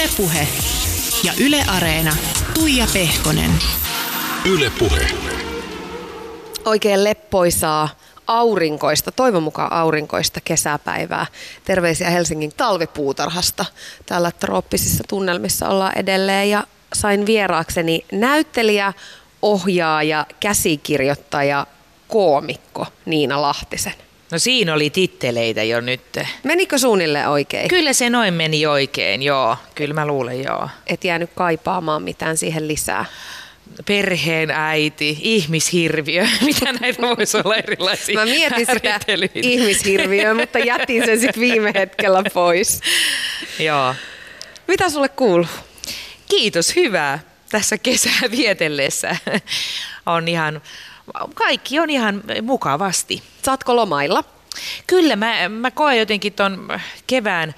Ylepuhe ja Yle Areena. Tuija Pehkonen. Ylepuhe. Oikein leppoisaa aurinkoista, toivon mukaan aurinkoista kesäpäivää. Terveisiä Helsingin talvipuutarhasta. Täällä trooppisissa tunnelmissa ollaan edelleen ja sain vieraakseni näyttelijä, ohjaaja, käsikirjoittaja, koomikko Niina Lahtisen. No siinä oli titteleitä jo nyt. Menikö suunnilleen oikein? Kyllä se noin meni oikein, joo. Kyllä mä luulen, joo. Et jäänyt kaipaamaan mitään siihen lisää. Perheen äiti, ihmishirviö, mitä näitä voisi olla erilaisia Mä mietin sitä ihmishirviöä, mutta jätin sen sitten viime hetkellä pois. Joo. Mitä sulle kuuluu? Kiitos, hyvää. Tässä kesää vietellessä on ihan, kaikki on ihan mukavasti. Saatko lomailla? Kyllä, mä, mä koen jotenkin ton kevään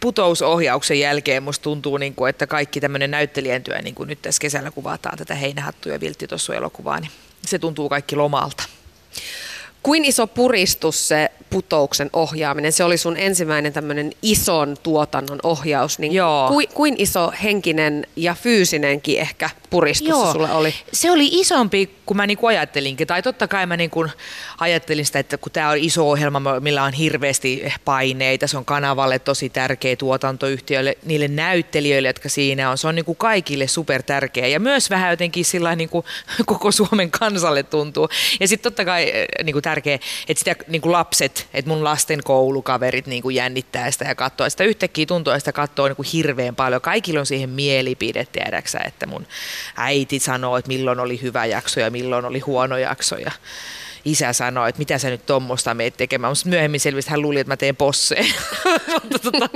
putousohjauksen jälkeen musta tuntuu, niin kuin, että kaikki tämmöinen näyttelijän työ, niin kuin nyt tässä kesällä kuvataan tätä Heinähattu ja Viltti tuossa elokuvaa, niin se tuntuu kaikki lomalta. Kuin iso puristus se putouksen ohjaaminen? Se oli sun ensimmäinen tämmöinen ison tuotannon ohjaus. Niin Joo. Kuin, kuin iso henkinen ja fyysinenkin ehkä puristus se sulle oli? Se oli isompi kuin mä niinku ajattelinkin. Tai totta kai mä niinku ajattelin sitä, että kun tämä on iso ohjelma, millä on hirveästi paineita, se on kanavalle tosi tärkeä tuotantoyhtiöille, niille näyttelijöille, jotka siinä on. Se on niinku kaikille super tärkeä ja myös vähän jotenkin sillä niinku koko Suomen kansalle tuntuu. Ja sitten totta kai eh, niinku tärkeä, että sitä niinku lapset, että mun lasten koulukaverit niinku jännittää sitä ja katsoo. Sitä yhtäkkiä tuntuu, että sitä katsoo niinku hirveän paljon. Kaikilla on siihen mielipide, tiedäksä, että mun äiti sanoo, että milloin oli hyvä jakso ja milloin oli huono jakso. Ja isä sanoi, että mitä sä nyt tuommoista meet tekemään. Mutta myöhemmin selvisi, hän luuli, että mä teen posseen. mutta tota,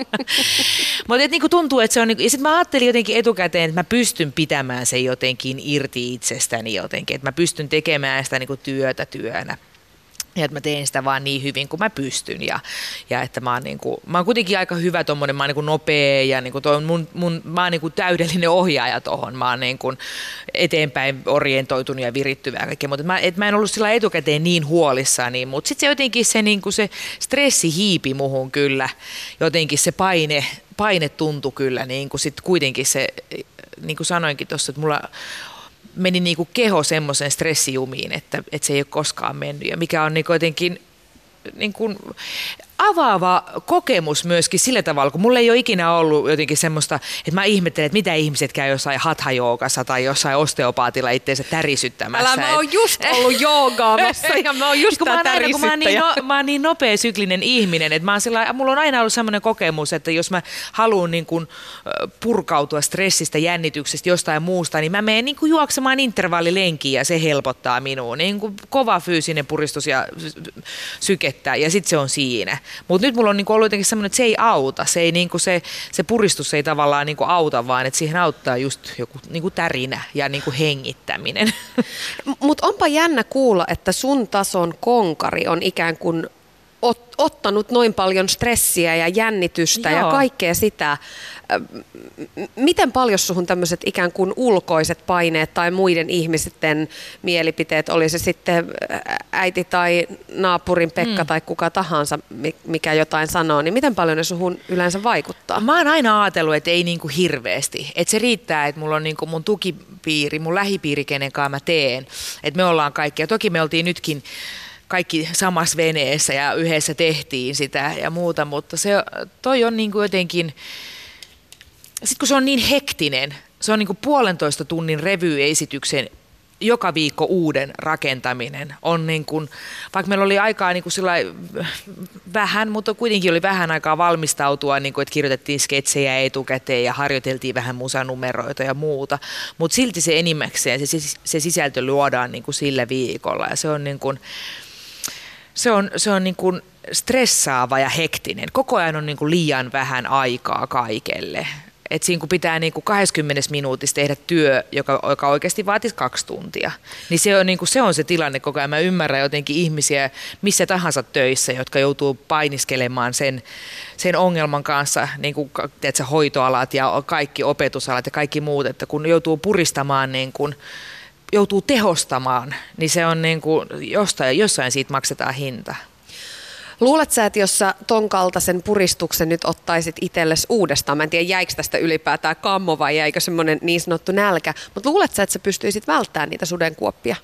mutta et niinku tuntuu, että se on... Niinku, ja sitten mä ajattelin jotenkin etukäteen, että mä pystyn pitämään sen jotenkin irti itsestäni jotenkin. Että mä pystyn tekemään sitä niinku työtä työnä. Ja että mä teen sitä vaan niin hyvin kuin mä pystyn. Ja, ja että mä oon, niin kuin, mä oon kuitenkin aika hyvä tommonen, mä oon niin kuin nopea ja niin kuin toi mun, mun, mä oon niin kuin täydellinen ohjaaja tohon. Mä oon niin kuin eteenpäin orientoitunut ja virittyvä ja kaikkea. Mutta mä, et mä en ollut sillä etukäteen niin huolissani. Mutta sitten se jotenkin se, niin kuin se stressi hiipi muhun kyllä. Jotenkin se paine, paine tuntui kyllä niin kuin sit kuitenkin se, niin kuin sanoinkin tuossa, että mulla meni niin kuin keho semmoisen stressijumiin, että, että se ei ole koskaan mennyt. Ja mikä on niin jotenkin niin kuin avaava kokemus myöskin sillä tavalla, kun mulla ei ole ikinä ollut jotenkin semmoista, että mä ihmettelen, että mitä ihmiset käy jossain hatha tai jossain osteopaatilla itseensä tärisyttämässä. Älä, mä oon just ollut joogaamassa ja mä oon just kun mä, oon aina, kun mä, oon niin, no, mä oon niin nopea syklinen ihminen, että mä oon sillä, mulla on aina ollut semmoinen kokemus, että jos mä haluan niin kuin, ö, purkautua stressistä, jännityksestä, jostain muusta, niin mä menen niin kuin juoksemaan intervallilenkiin ja se helpottaa minua. Niin kuin kova fyysinen puristus ja sy- sykettä ja sitten se on siinä. Mutta nyt mulla on niin kuin ollut jotenkin semmoinen, että se ei auta. Se, ei, niin kuin se, se puristus ei tavallaan niin kuin auta, vaan että siihen auttaa just joku niin kuin tärinä ja niin kuin hengittäminen. Mutta onpa jännä kuulla, että sun tason konkari on ikään kuin ot, ottanut noin paljon stressiä ja jännitystä ja Joo. kaikkea sitä. Miten paljon suhun tämmöiset ikään kuin ulkoiset paineet tai muiden ihmisten mielipiteet, oli se sitten äiti tai naapurin Pekka tai kuka tahansa, mi- mikä jotain sanoo, niin miten paljon ne suhun yleensä vaikuttaa? Mä oon aina ajatellut, että ei niinku hirveästi. Että se riittää, että mulla on niinku mun tukipiiri, mun lähipiiri, kenen kanssa mä teen. Että me ollaan kaikki. Ja toki me oltiin nytkin kaikki samassa veneessä ja yhdessä tehtiin sitä ja muuta, mutta se, toi on niinku jotenkin, sitten kun se on niin hektinen, se on niinku puolentoista tunnin revyesityksen joka viikko uuden rakentaminen. On niin kuin, vaikka meillä oli aikaa niin kuin vähän, mutta kuitenkin oli vähän aikaa valmistautua, niin kuin, että kirjoitettiin sketsejä etukäteen ja harjoiteltiin vähän musanumeroita ja muuta, mutta silti se enimmäkseen, se, se sisältö luodaan niin kuin sillä viikolla ja se on niin kuin, se on, se on niin kuin stressaava ja hektinen. Koko ajan on niin kuin liian vähän aikaa kaikelle. Et siinä kun pitää niin kuin 20 minuutissa tehdä työ, joka, joka oikeasti vaatisi kaksi tuntia, niin se on, niin kuin, se on se tilanne koko ajan. Mä ymmärrän jotenkin ihmisiä missä tahansa töissä, jotka joutuu painiskelemaan sen, sen ongelman kanssa, niin kuin tiedätkö, hoitoalat ja kaikki opetusalat ja kaikki muut, että kun joutuu puristamaan niin kuin, joutuu tehostamaan, niin se on niin kuin, jostain, jossain siitä maksetaan hinta. Luulet sä, että jos sä ton kaltaisen puristuksen nyt ottaisit itsellesi uudestaan, mä en tiedä jäikö tästä ylipäätään kammo vai jäikö semmoinen niin sanottu nälkä, mutta luulet sä, että sä pystyisit välttämään niitä sudenkuoppia?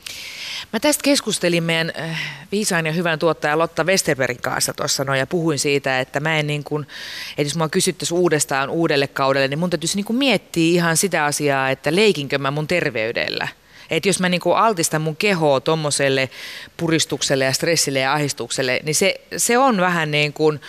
Mä tästä keskustelin meidän äh, viisaan ja hyvän tuottajan Lotta Westerbergin kanssa tuossa noin ja puhuin siitä, että mä en niin kuin, että jos mua kysyttäisiin uudestaan uudelle kaudelle, niin mun täytyisi niin kuin miettiä ihan sitä asiaa, että leikinkö mä mun terveydellä. Että jos mä niinku altistan mun kehoa tuommoiselle puristukselle ja stressille ja ahistukselle, niin se, se on vähän niin kuin,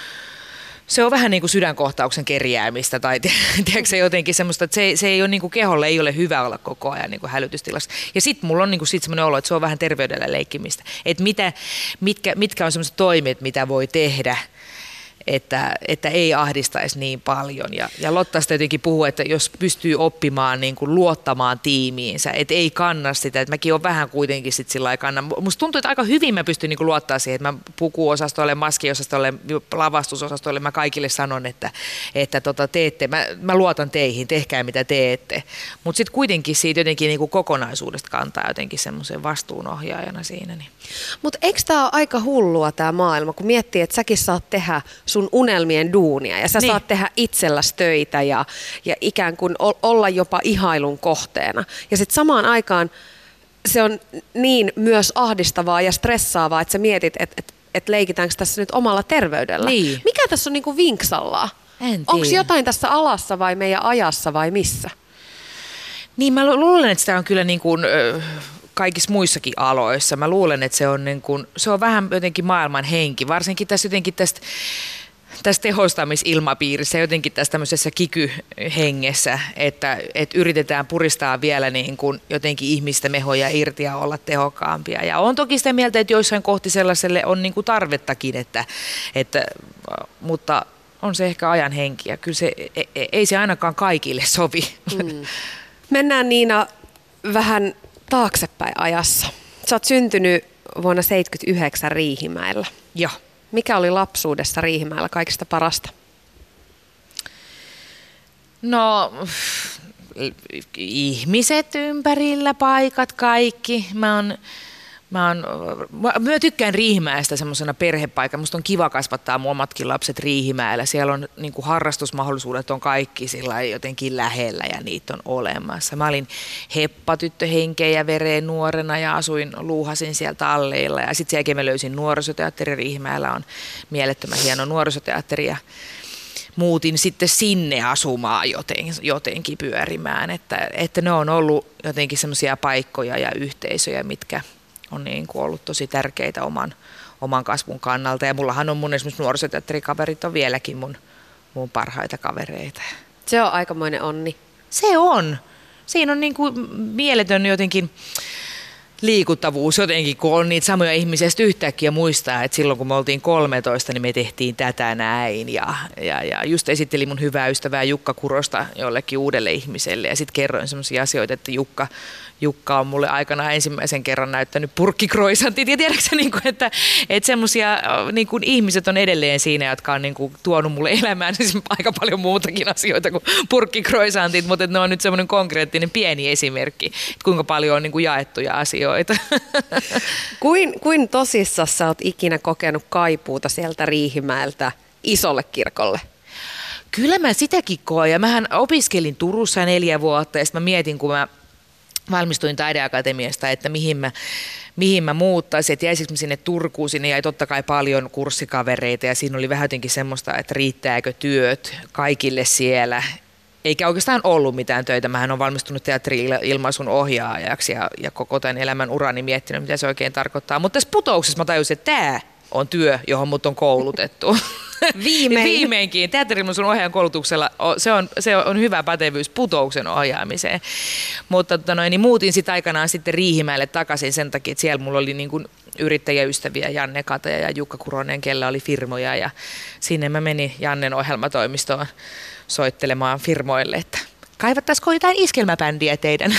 se on vähän niin kuin sydänkohtauksen kerjäämistä tai tiedätkö se jotenkin semmoista, että se, se ei ole niin kuin keholle ei ole hyvä olla koko ajan niin kuin hälytystilassa. Ja sitten mulla on niin kuin sit semmoinen olo, että se on vähän terveydellä leikkimistä. Että mitä, mitkä, mitkä on semmoiset toimet, mitä voi tehdä – että, että ei ahdistaisi niin paljon. Ja, ja Lotta sitten jotenkin puhuu, että jos pystyy oppimaan niin kuin luottamaan tiimiinsä, että ei kanna sitä, että mäkin olen vähän kuitenkin sitten sillä kannan. Musta tuntuu, että aika hyvin mä pystyn niin kuin luottaa siihen, että mä pukuosastolle, maskiosastolle, lavastusosastolle, mä kaikille sanon, että, että tota, teette, mä, mä luotan teihin, tehkää mitä teette. Mutta sitten kuitenkin siitä jotenkin niin kuin kokonaisuudesta kantaa jotenkin semmoisen vastuunohjaajana siinä. Niin. Mutta eikö tämä ole aika hullua tämä maailma, kun miettii, että säkin saat tehdä sun unelmien duunia ja sä niin. saat tehdä itselläs töitä ja, ja ikään kuin olla jopa ihailun kohteena. Ja sitten samaan aikaan se on niin myös ahdistavaa ja stressaavaa, että sä mietit, että et, et leikitäänkö tässä nyt omalla terveydellä. Niin. Mikä tässä on niinku vinksalla? Onko jotain tässä alassa vai meidän ajassa vai missä? Niin mä luulen, että sitä on kyllä niin kuin, kaikissa muissakin aloissa. Mä luulen, että se on, niin kuin, se on vähän jotenkin maailman henki, varsinkin tässä jotenkin tästä tässä tehostamisilmapiirissä, jotenkin tässä tämmöisessä kikyhengessä, että, että yritetään puristaa vielä niin kuin jotenkin ihmistä mehoja irti ja olla tehokkaampia. Ja on toki sitä mieltä, että joissain kohti sellaiselle on niin kuin tarvettakin, että, että, mutta on se ehkä ajan henki ja kyllä se, e, e, ei se ainakaan kaikille sovi. Mm. Mennään Niina vähän taaksepäin ajassa. Sä oot syntynyt vuonna 79 Riihimäellä. Joo. Mikä oli lapsuudessa Riihimäellä kaikista parasta? No, ihmiset ympärillä, paikat, kaikki. Mä oon Mä, on, mä, mä tykkään Riihimäestä semmoisena perhepaikana. Musta on kiva kasvattaa mun omatkin lapset Riihimäellä. Siellä on niin kuin harrastusmahdollisuudet on kaikki sillä jotenkin lähellä ja niitä on olemassa. Mä olin heppatyttö henkeä ja vereen nuorena ja asuin, luuhasin siellä talleilla. Ja sitten sen mä löysin nuorisoteatteri. Riihimäellä on mielettömän hieno nuorisoteatteri ja muutin sitten sinne asumaan joten, jotenkin pyörimään. Että, että ne on ollut jotenkin semmoisia paikkoja ja yhteisöjä, mitkä – on niin kuin ollut tosi tärkeitä oman, oman kasvun kannalta. Ja mullahan on mun esimerkiksi nuorisoteatterikaverit on vieläkin mun, mun parhaita kavereita. Se on aikamoinen onni. Se on. Siinä on niin kuin mieletön jotenkin liikuttavuus jotenkin, kun on niitä samoja ihmisiä, sitten yhtäkkiä muistaa, että silloin kun me oltiin 13, niin me tehtiin tätä näin. Ja, ja, ja just esittelin mun hyvää ystävää Jukka Kurosta jollekin uudelle ihmiselle ja sitten kerroin sellaisia asioita, että Jukka Jukka on mulle aikana ensimmäisen kerran näyttänyt purkkikroisantit. Ja tiedätkö niin kuin, että, että semmoisia niin kuin ihmiset on edelleen siinä, jotka on niin kuin, tuonut mulle elämään siis aika paljon muutakin asioita kuin purkkikroisantit, mutta ne on nyt semmoinen konkreettinen pieni esimerkki, että kuinka paljon on niin kuin jaettuja asioita. Kuin, kuin tosissaan sä oot ikinä kokenut kaipuuta sieltä Riihimäeltä isolle kirkolle? Kyllä mä sitäkin koen ja mähän opiskelin Turussa neljä vuotta ja sitten mä mietin, kun mä valmistuin taideakatemiasta, että mihin mä, mihin mä muuttaisin, että jäisikö mä sinne Turkuun, sinne jäi totta kai paljon kurssikavereita ja siinä oli vähän jotenkin semmoista, että riittääkö työt kaikille siellä, eikä oikeastaan ollut mitään töitä. Mähän on valmistunut teatteri-ilmaisun ohjaajaksi ja, ja koko tämän elämän urani miettinyt, mitä se oikein tarkoittaa. Mutta tässä putouksessa mä tajusin, että tämä on työ, johon mut on koulutettu. Viimein. Viimeinkin. Teatterimusun ohjaajan koulutuksella se on, se on hyvä pätevyys putouksen ohjaamiseen. Mutta tota noin, niin muutin sitten aikanaan sitten Riihimäelle takaisin sen takia, että siellä mulla oli niin kuin yrittäjäystäviä Janne Kataja ja Jukka Kuronen, kellä oli firmoja ja sinne mä menin Jannen ohjelmatoimistoon soittelemaan firmoille, että kaivattaisiko jotain iskelmäbändiä teidän,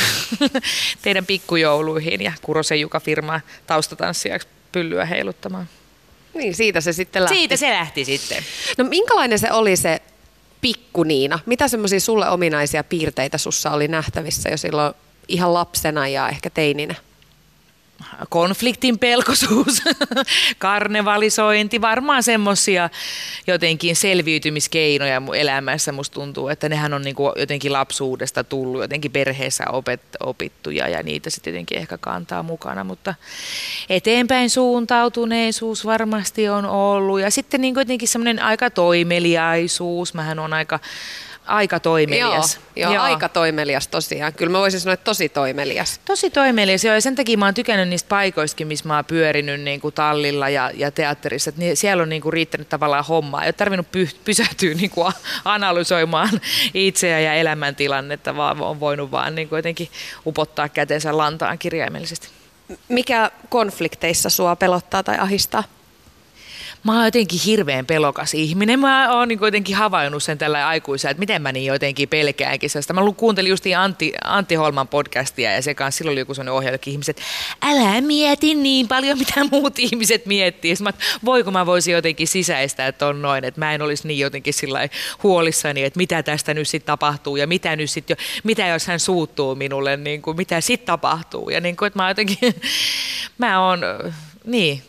teidän pikkujouluihin ja Kurosen Juka firmaa taustatanssijaksi pyllyä heiluttamaan. Niin, siitä se sitten lähti. Siitä se lähti sitten. No minkälainen se oli se pikku Niina? Mitä semmoisia sulle ominaisia piirteitä sussa oli nähtävissä jo silloin ihan lapsena ja ehkä teininä? Konfliktin pelkosuus, karnevalisointi, varmaan semmoisia jotenkin selviytymiskeinoja mun elämässä. Musta tuntuu, että nehän on niinku jotenkin lapsuudesta tullut, jotenkin perheessä opet, opittuja ja niitä sitten jotenkin ehkä kantaa mukana, mutta eteenpäin suuntautuneisuus varmasti on ollut. Ja sitten niin jotenkin semmoinen aika toimeliaisuus, mähän on aika aika toimelias. Joo, joo, joo, aika toimelias tosiaan. Kyllä mä voisin sanoa, että tosi toimelias. Tosi toimelias, joo. Ja sen takia mä oon tykännyt niistä paikoistakin, missä mä oon pyörinyt niin kuin tallilla ja, ja teatterissa. Että siellä on niin kuin riittänyt tavallaan hommaa. Ei ole tarvinnut py, pysähtyä niin kuin analysoimaan itseä ja elämäntilannetta, vaan on voinut vaan niin kuin jotenkin upottaa kätensä lantaan kirjaimellisesti. Mikä konflikteissa sua pelottaa tai ahistaa? Mä oon jotenkin hirveän pelokas ihminen. Mä oon niin jotenkin havainnut sen tällä aikuisella, että miten mä niin jotenkin pelkäänkin sitä. Mä kuuntelin just Antti, Antti Holman podcastia ja se kanssa silloin oli joku sellainen ohjelma, ihmiset, älä mieti niin paljon, mitä muut ihmiset miettii. Mä, voiko mä voisin jotenkin sisäistää, että on noin, että mä en olisi niin jotenkin sillä huolissani, että mitä tästä nyt sitten tapahtuu ja mitä nyt sitten, mitä jos hän suuttuu minulle, niin kuin, mitä sitten tapahtuu. Ja niin kuin, että mä jotenkin, mä oon, niin,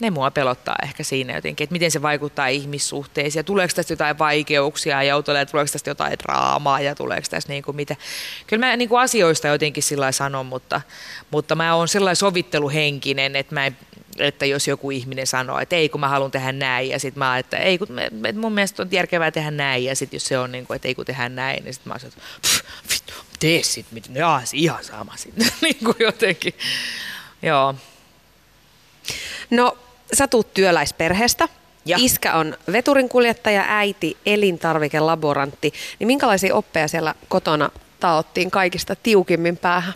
ne mua pelottaa ehkä siinä jotenkin, että miten se vaikuttaa ihmissuhteisiin ja tuleeko tästä jotain vaikeuksia ja tuleeko tästä jotain draamaa ja tuleeko tästä niin kuin mitä. Kyllä mä niin kuin asioista jotenkin sillä sanon, mutta, mutta mä oon sellainen sovitteluhenkinen, että mä en että jos joku ihminen sanoo, että ei kun mä haluan tehdä näin ja sitten mä että ei kun mun mielestä on järkevää tehdä näin ja sitten jos se on niin kuin, että ei kun tehdä näin, niin sitten mä oon että tee sitten, miten, jaa, ihan sama sitten, niin kuin jotenkin, joo. No sä tuut työläisperheestä. Ja. Iskä on veturinkuljettaja, äiti elintarvikelaborantti. Niin minkälaisia oppeja siellä kotona taottiin kaikista tiukimmin päähän?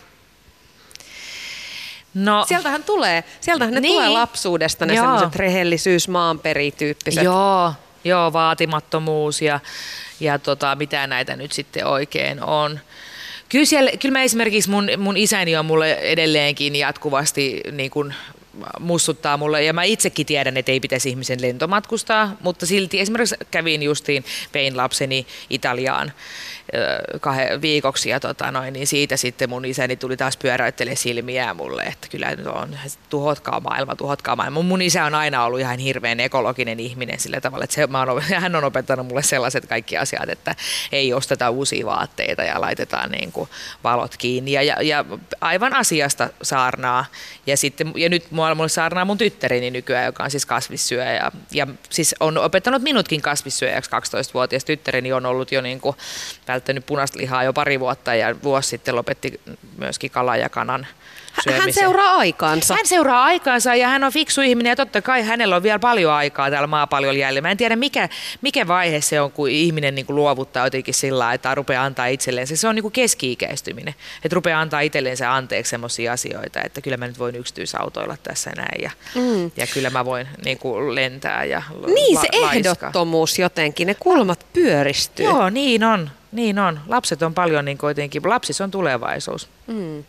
No, sieltähän tulee, sieltähän ne niin. tulee lapsuudesta ne semmoiset rehellisyys, maanperityyppiset. Joo, joo, vaatimattomuus ja, ja tota, mitä näitä nyt sitten oikein on. Kyllä, siellä, kyllä mä esimerkiksi mun, mun isäni on mulle edelleenkin jatkuvasti niin kuin mussuttaa mulle, ja mä itsekin tiedän, että ei pitäisi ihmisen lentomatkustaa, mutta silti esimerkiksi kävin justiin, vein lapseni Italiaan kahden viikoksi ja tota noin, niin siitä sitten mun isäni tuli taas pyöräyttelemään silmiä mulle, että kyllä nyt on, tuhotkaa maailma, tuhotkaa maailma. Mun isä on aina ollut ihan hirveän ekologinen ihminen sillä tavalla, että se, mä oon, hän on opettanut mulle sellaiset kaikki asiat, että ei osteta uusia vaatteita ja laitetaan niin kuin valot kiinni ja, ja, ja aivan asiasta saarnaa. Ja, sitten, ja nyt mulle saarnaa mun tyttäreni nykyään, joka on siis kasvissyöjä ja, ja siis on opettanut minutkin kasvissyöjäksi 12-vuotias tyttäreni on ollut jo niin kuin välttänyt punaista lihaa jo pari vuotta ja vuosi sitten lopetti myöskin kala ja kanan syömisen. Hän seuraa aikaansa. Hän seuraa aikaansa ja hän on fiksu ihminen ja totta kai hänellä on vielä paljon aikaa täällä maapaljolla jäljellä. Mä en tiedä mikä, mikä vaihe se on, kun ihminen niin kuin luovuttaa jotenkin sillä että rupeaa antaa itselleen. Se on niin kuin keski-ikäistyminen, että rupeaa antaa itselleen se anteeksi sellaisia asioita, että kyllä mä nyt voin yksityisautoilla tässä näin ja, mm. ja kyllä mä voin niin kuin lentää ja Niin la- se ehdottomuus jotenkin, ne kulmat pyöristyy. Joo, niin on. Niin on. Lapset on paljon niin kuitenkin, lapsissa on tulevaisuus. Mm.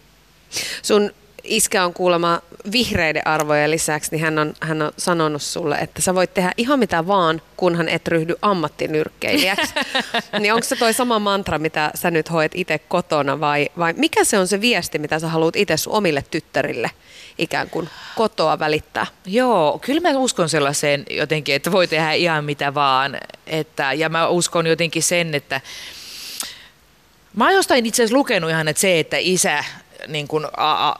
Sun iskä on kuulemma vihreiden arvojen lisäksi, niin hän on, hän on sanonut sulle, että sä voit tehdä ihan mitä vaan, kunhan et ryhdy ammattinyrkkeilijäksi. niin onko se toi sama mantra, mitä sä nyt hoet itse kotona vai, vai mikä se on se viesti, mitä sä haluat itse sun omille tyttärille ikään kuin kotoa välittää? Joo, kyllä mä uskon sellaiseen jotenkin, että voi tehdä ihan mitä vaan. Että, ja mä uskon jotenkin sen, että Mä oon jostain itse asiassa lukenut ihan, että se, että isä niin kuin, a, a,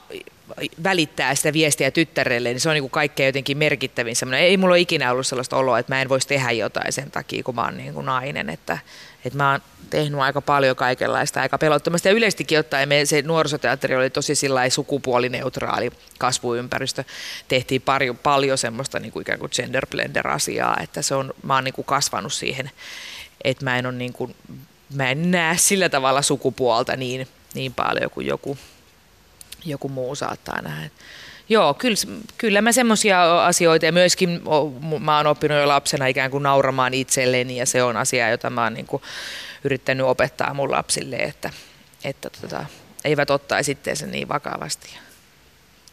välittää sitä viestiä tyttärelle, niin se on niin kuin kaikkein jotenkin merkittävin semmoinen. Ei mulla ole ikinä ollut sellaista oloa, että mä en voisi tehdä jotain sen takia, kun mä oon niin kuin nainen. Että, että mä oon tehnyt aika paljon kaikenlaista, aika pelottomasta. Ja yleistikin ottaen me, se nuorisoteatteri oli tosi sukupuolineutraali kasvuympäristö. Tehtiin pari, paljon semmoista niin kuin ikään kuin gender blender asiaa, että se on, mä oon niin kuin kasvanut siihen, että mä en ole niin kuin mä en näe sillä tavalla sukupuolta niin, niin paljon kuin joku, joku muu saattaa nähdä. Joo, kyllä, kyllä mä semmoisia asioita ja myöskin mä oon oppinut jo lapsena ikään kuin nauramaan itselleni ja se on asia, jota mä oon niin kuin yrittänyt opettaa mun lapsille, että, että tota, eivät ottaisi itseensä niin vakavasti.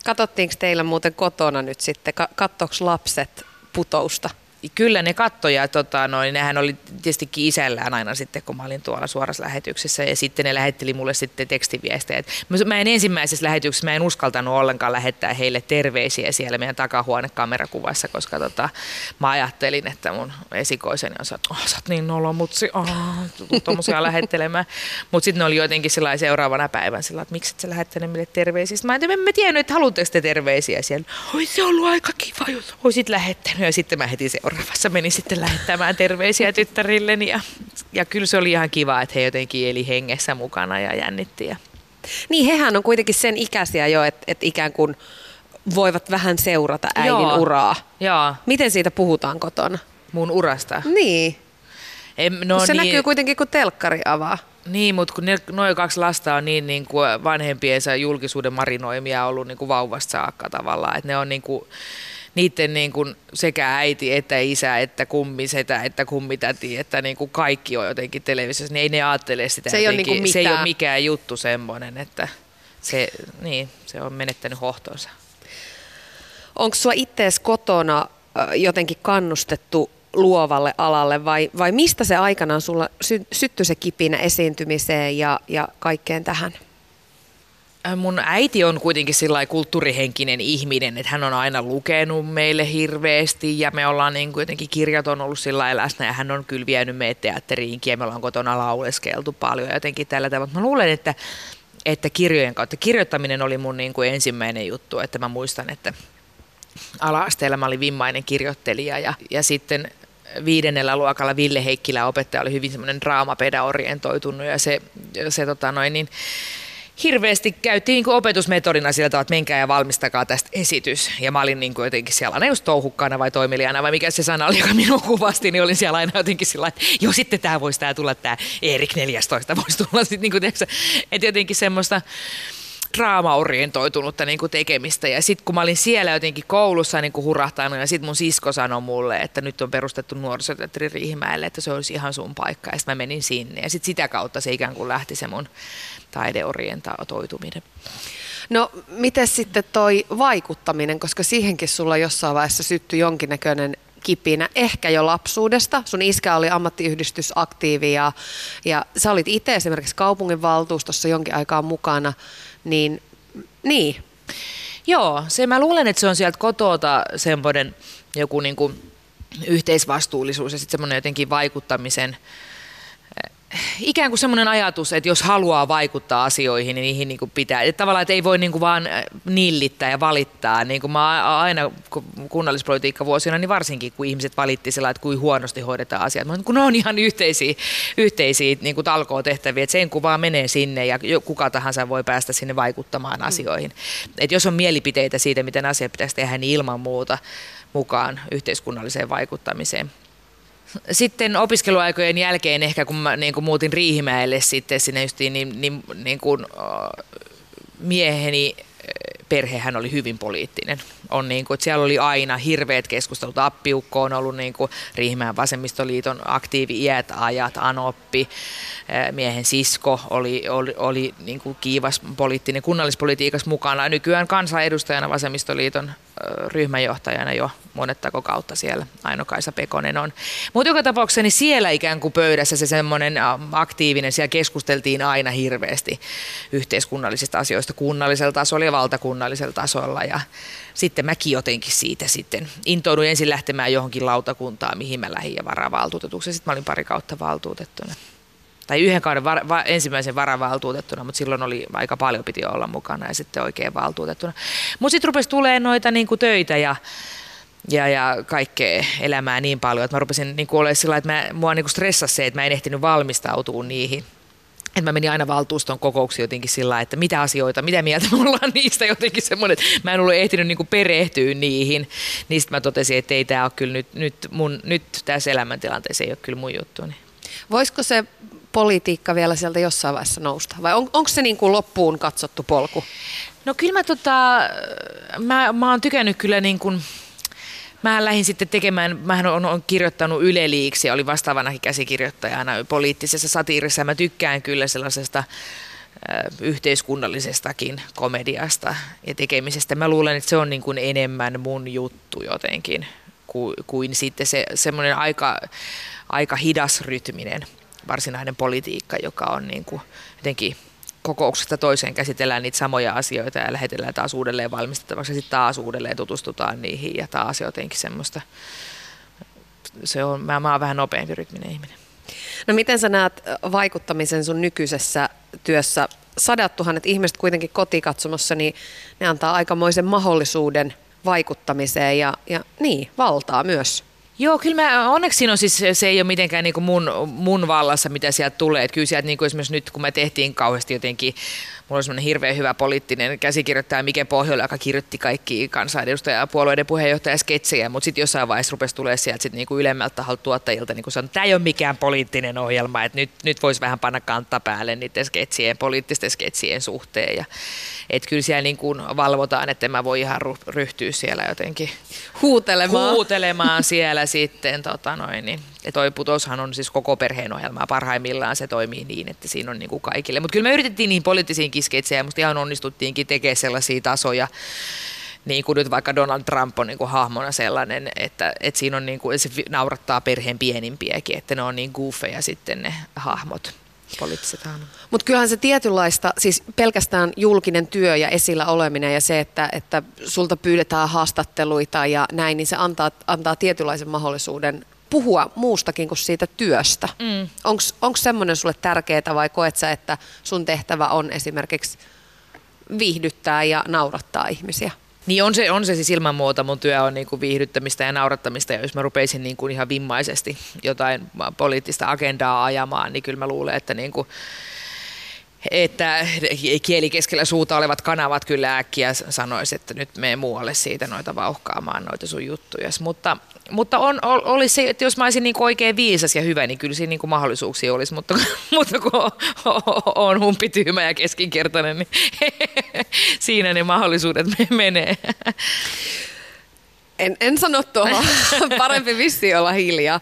Katottiinko teillä muuten kotona nyt sitten, kattoks lapset putousta? Kyllä ne kattoja, tota, noin, nehän oli tietystikin isällään aina sitten, kun mä olin tuolla suorassa lähetyksessä ja sitten ne lähetteli mulle sitten tekstiviestejä. Mä en ensimmäisessä lähetyksessä, mä en uskaltanut ollenkaan lähettää heille terveisiä siellä meidän takahuonekamerakuvassa, koska tota, mä ajattelin, että mun esikoiseni on että oh, sä oot niin nolo mutsi, oh, tuommoisia lähettelemään. Mutta sitten ne oli jotenkin seuraavana päivänä sillä että miksi et sä lähettele meille terveisiä. Mä en, en mä tiennyt, että haluatteko te terveisiä siellä. Oi se on ollut aika kiva, jos olisit lähettänyt. Ja sitten mä heti seuraavassa menin sitten lähettämään terveisiä tyttärilleni. Ja, ja kyllä se oli ihan kiva, että he jotenkin eli hengessä mukana ja jännitti. Ja... Niin, hehän on kuitenkin sen ikäisiä jo, että, että ikään kuin voivat vähän seurata äidin Joo. uraa. Joo. Miten siitä puhutaan kotona? Mun urasta? Niin. En, no se niin, näkyy kuitenkin, kun telkkari avaa. Niin, mutta kun noin kaksi lasta on niin, niin kuin vanhempiensa julkisuuden marinoimia ollut niin kuin vauvasta saakka tavallaan, että ne on niin kuin, niiden niin kuin sekä äiti että isä että kummisetä että kummitäti, että niin kuin kaikki on jotenkin televisiossa, niin ei ne ajattele sitä se ei, ole, niin kuin se ei ole mikään juttu semmoinen, että se, niin, se on menettänyt hohtonsa. Onko sua ittees kotona jotenkin kannustettu luovalle alalle vai, vai mistä se aikanaan sulla sy, syttyi se kipinä esiintymiseen ja, ja kaikkeen tähän? Äh, mun äiti on kuitenkin sillä kulttuurihenkinen ihminen, että hän on aina lukenut meille hirveästi ja me ollaan niin kuitenkin kirjat on ollut sillä läsnä ja hän on kyllä vienyt meitä teatteriinkin ja me ollaan kotona lauleskeltu paljon jotenkin tällä tavalla. Mä luulen, että, että kirjojen kautta, kirjoittaminen oli mun niin kuin ensimmäinen juttu, että mä muistan, että ala-asteella mä olin vimmainen kirjoittelija ja, ja sitten viidennellä luokalla Ville Heikkilä opettaja oli hyvin semmoinen draamapeda orientoitunut ja se, se tota noin, niin, hirveästi käytiin niin opetusmetodina sillä tavalla, että menkää ja valmistakaa tästä esitys. Ja mä olin niin kuin jotenkin siellä aina just touhukkaana vai toimilijana vai mikä se sana oli, joka minua kuvasti, niin olin siellä aina jotenkin sillä että joo sitten tämä voisi tää tulla, tämä Erik 14 voisi tulla sitten niin kuin, että jotenkin semmoista, draama-orientoitunutta niin kuin tekemistä. Ja sitten kun mä olin siellä jotenkin koulussa niin kuin hurahtanut ja sitten mun sisko sanoi mulle, että nyt on perustettu nuorisoteatteri Riihimäelle, että se olisi ihan sun paikka. Ja sitten mä menin sinne ja sitten sitä kautta se ikään kuin lähti se mun taideorientoituminen. No, miten sitten toi vaikuttaminen, koska siihenkin sulla jossain vaiheessa syttyi jonkinnäköinen kipinä, ehkä jo lapsuudesta. Sun iskä oli ammattiyhdistysaktiivi ja, ja sä olit itse esimerkiksi kaupunginvaltuustossa jonkin aikaa mukana, niin niin. Joo, se mä luulen, että se on sieltä kotota semmoinen joku niin kuin yhteisvastuullisuus ja sitten semmoinen jotenkin vaikuttamisen ikään kuin semmoinen ajatus, että jos haluaa vaikuttaa asioihin, niin niihin niin kuin pitää. Että tavallaan, että ei voi niin kuin vaan äh, nillittää ja valittaa. Niin kuin mä aina kunnallispolitiikka vuosina, niin varsinkin kun ihmiset valitti sillä, että kuin huonosti hoidetaan asiat. Mä, kun ne on ihan yhteisiä, yhteisiä niin kuin talkootehtäviä, että sen kuvaa menee sinne ja kuka tahansa voi päästä sinne vaikuttamaan mm. asioihin. Että jos on mielipiteitä siitä, miten asia pitäisi tehdä, niin ilman muuta mukaan yhteiskunnalliseen vaikuttamiseen sitten opiskeluaikojen jälkeen ehkä, kun mä niin kuin muutin Riihimäelle sitten sinne justiin, niin, niin, niin kuin, mieheni perhehän oli hyvin poliittinen. On niin kuin, että siellä oli aina hirveät keskustelut. Appiukko on ollut niin kuin Riihimäen vasemmistoliiton aktiivi iät ajat, Anoppi, miehen sisko oli, oli, oli niin kuin kiivas poliittinen kunnallispolitiikassa mukana. Nykyään kansanedustajana vasemmistoliiton ryhmänjohtajana jo monettako kautta siellä Aino-Kaisa Pekonen on. Mutta joka tapauksessa niin siellä ikään kuin pöydässä se semmoinen aktiivinen, siellä keskusteltiin aina hirveästi yhteiskunnallisista asioista kunnallisella tasolla ja valtakunnallisella tasolla ja sitten mäkin jotenkin siitä sitten intouduin ensin lähtemään johonkin lautakuntaan, mihin mä lähdin ja varavaltuutetuksi. Sitten mä olin pari kautta valtuutettuna tai yhden kauden var, va, ensimmäisen varavaltuutettuna, mutta silloin oli aika paljon piti olla mukana ja sitten oikein valtuutettuna. Mutta sitten rupesi tulee noita niin kuin töitä ja, ja, ja kaikkea elämää niin paljon, että mä rupesin niin kuin olemaan sillä että mä, mua niin stressasi se, että mä en ehtinyt valmistautua niihin. Että mä menin aina valtuuston kokouksiin jotenkin sillä että mitä asioita, mitä mieltä me ollaan niistä jotenkin semmoinen, että mä en ollut ehtinyt niin kuin perehtyä niihin. Niistä mä totesin, että ei tämä ole kyllä nyt, nyt, mun, nyt tässä elämäntilanteessa ei ole kyllä mun juttu. Niin. Voisiko se politiikka vielä sieltä jossain vaiheessa nousta? Vai on, onko se niin kuin loppuun katsottu polku? No kyllä mä, tota, mä, mä oon tykännyt kyllä niin kuin, Mä lähdin sitten tekemään, mä on, on kirjoittanut Yle Liiksi, oli vastaavanakin käsikirjoittajana poliittisessa satiirissa ja mä tykkään kyllä sellaisesta yhteiskunnallisestakin komediasta ja tekemisestä. Mä luulen, että se on niin kuin enemmän mun juttu jotenkin kuin, kuin sitten se semmoinen aika, aika hidas rytminen varsinainen politiikka, joka on niin kuin jotenkin kokouksesta toiseen käsitellään niitä samoja asioita ja lähetellään taas uudelleen valmistettavaksi ja sitten taas uudelleen tutustutaan niihin ja taas jotenkin semmoista. Se on, mä, mä oon vähän nopeampi rytminen ihminen. No miten sä näet vaikuttamisen sun nykyisessä työssä? Sadat tuhannet ihmiset kuitenkin kotikatsomossa, niin ne antaa aikamoisen mahdollisuuden vaikuttamiseen ja, ja niin, valtaa myös. Joo, kyllä mä, onneksi siinä on siis, se ei ole mitenkään niin kuin mun, mun vallassa, mitä sieltä tulee. Että kyllä sieltä niin kuin esimerkiksi nyt, kun me tehtiin kauheasti jotenkin Mulla oli semmoinen hirveän hyvä poliittinen käsikirjoittaja Mike Pohjola, joka kirjoitti kaikki kansanedustaja ja puolueiden sketsejä, mutta sitten jossain vaiheessa rupesi tulemaan sieltä sit niinku ylemmältä taholta tuottajilta, niin sanoi, että tämä ei ole mikään poliittinen ohjelma, että nyt, nyt voisi vähän panna kantta päälle niiden sketsien, poliittisten sketsien suhteen. Ja, että kyllä siellä niin kuin valvotaan, että mä voi ihan ryhtyä siellä jotenkin huutelemaan, huutelemaan siellä sitten. Tota noin, niin. Ja toi putoshan on siis koko perheen ohjelma. Parhaimmillaan se toimii niin, että siinä on niin kuin kaikille. Mutta kyllä me yritettiin niin poliittisiin kisketsejä ja musta ihan onnistuttiinkin tekemään sellaisia tasoja, niin kuin nyt vaikka Donald Trump on niin kuin hahmona sellainen, että, että siinä on niin kuin, se naurattaa perheen pienimpiäkin, että ne on niin goofeja sitten ne hahmot hahmot. Mutta kyllähän se tietynlaista, siis pelkästään julkinen työ ja esillä oleminen ja se, että, että sulta pyydetään haastatteluita ja näin, niin se antaa, antaa tietynlaisen mahdollisuuden puhua muustakin kuin siitä työstä. Mm. Onko semmoinen sulle tärkeää vai koet sä, että sun tehtävä on esimerkiksi viihdyttää ja naurattaa ihmisiä? Niin on se, on se siis ilman muuta. Mun työ on niin kuin viihdyttämistä ja naurattamista. Ja jos mä rupeisin niin kuin ihan vimmaisesti jotain poliittista agendaa ajamaan, niin kyllä mä luulen, että niin kuin että kieli keskellä suuta olevat kanavat kyllä äkkiä sanoisi, että nyt mene muualle siitä noita vauhkaamaan noita sun juttuja. Mutta, mutta on, olisi se, että jos mä olisin niin oikein viisas ja hyvä, niin kyllä siinä niin mahdollisuuksia olisi, mutta, mutta kun on humpityhmä ja keskinkertainen, niin siinä ne mahdollisuudet menee. En, en sano tuohon, parempi vissi olla hiljaa.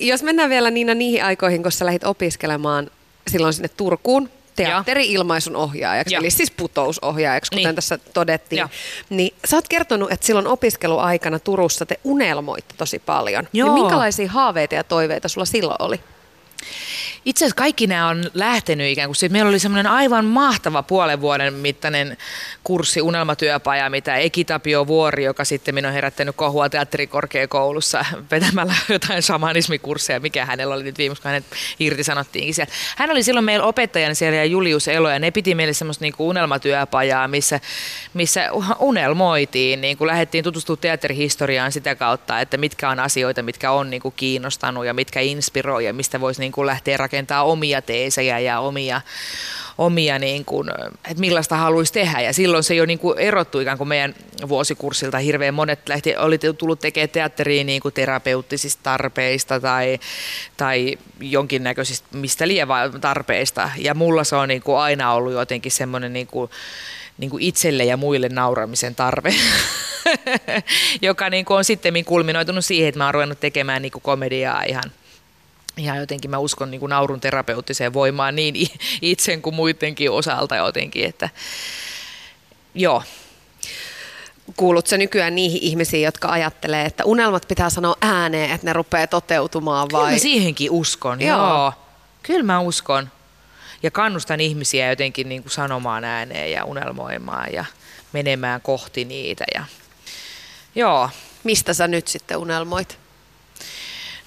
Jos mennään vielä Niina niihin aikoihin, kun sä lähdit opiskelemaan silloin sinne Turkuun, teatteri-ilmaisun ohjaajaksi, ja. eli siis putousohjaajaksi, kuten niin. tässä todettiin. Ja. Niin sä oot kertonut, että silloin opiskeluaikana Turussa te unelmoitte tosi paljon. Niin Joo. Niin minkälaisia haaveita ja toiveita sulla silloin oli? Itse asiassa kaikki nämä on lähtenyt ikään kuin siitä. Meillä oli semmoinen aivan mahtava puolen vuoden mittainen kurssi, unelmatyöpaja, mitä Ekitapio Vuori, joka sitten minun on herättänyt kohua teatterikorkeakoulussa vetämällä jotain shamanismikursseja, mikä hänellä oli nyt viimeksi, kun hänet irtisanottiinkin sieltä. Hän oli silloin meillä opettajana siellä ja Julius Elo, ja ne piti meille semmoista niin kuin unelmatyöpajaa, missä, missä unelmoitiin, kuin lähdettiin tutustumaan teatterihistoriaan sitä kautta, että mitkä on asioita, mitkä on niin kuin kiinnostanut ja mitkä inspiroi ja mistä voisi niin kuin lähteä rakentamaan rakentaa omia teesejä ja omia, omia niin kuin, että millaista haluaisi tehdä. Ja silloin se jo niin kuin erottui ikään kuin meidän vuosikurssilta. Hirveän monet lähti, oli tullut tekemään teatteriin niin kuin terapeuttisista tarpeista tai, tai jonkinnäköisistä mistä lievää tarpeista. Ja mulla se on niin kuin aina ollut jotenkin semmoinen niin kuin, niin kuin itselle ja muille nauramisen tarve, joka niin kuin on sitten kulminoitunut siihen, että mä oon ruvennut tekemään niin kuin komediaa ihan – ja jotenkin mä uskon niin kuin naurun terapeuttiseen voimaan niin itsen kuin muidenkin osalta jotenkin, että joo. Kuulutko nykyään niihin ihmisiin, jotka ajattelee, että unelmat pitää sanoa ääneen, että ne rupeaa toteutumaan vai? Kyllä mä siihenkin uskon, joo. joo. Kyllä mä uskon. Ja kannustan ihmisiä jotenkin niin kuin sanomaan ääneen ja unelmoimaan ja menemään kohti niitä. Ja... Joo. Mistä sä nyt sitten unelmoit?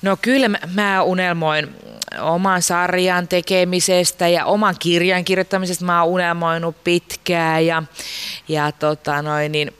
No kyllä mä unelmoin oman sarjan tekemisestä ja oman kirjan kirjoittamisesta mä oon unelmoinut pitkään ja, ja tota noin, niin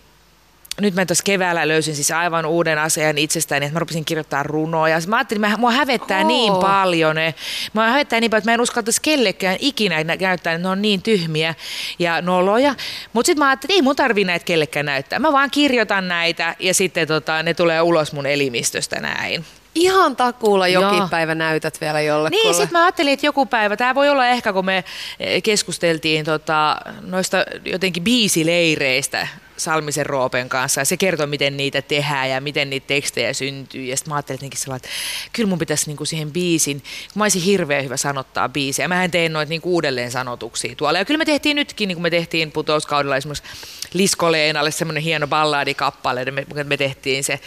nyt mä tuossa keväällä löysin siis aivan uuden asian itsestäni, että mä rupesin kirjoittaa runoja. Mä ajattelin, että mua hävettää oh. niin paljon. Ne. Mua hävettää niin paljon, että mä en uskaltaisi kellekään ikinä näyttää, että ne on niin tyhmiä ja noloja. Mutta sitten mä ajattelin, että ei mun tarvii näitä kellekään näyttää. Mä vaan kirjoitan näitä ja sitten tota, ne tulee ulos mun elimistöstä näin. Ihan takuulla jokin Joo. päivä näytät vielä jollekulle. Niin, sitten mä ajattelin, että joku päivä, tämä voi olla ehkä kun me eh, keskusteltiin tota, noista jotenkin biisileireistä Salmisen Roopen kanssa ja se kertoo, miten niitä tehdään ja miten niitä tekstejä syntyy. Ja sitten mä ajattelin jotenkin sellainen, että kyllä mun pitäisi niinku siihen biisin, kun mä olisin hirveän hyvä sanottaa biisiä. Mähän tein noita niinku uudelleen sanotuksia tuolla. Ja kyllä me tehtiin nytkin, niin kuin me tehtiin putouskaudella esimerkiksi Lisko Leenalle semmoinen hieno balladikappale, me, me tehtiin se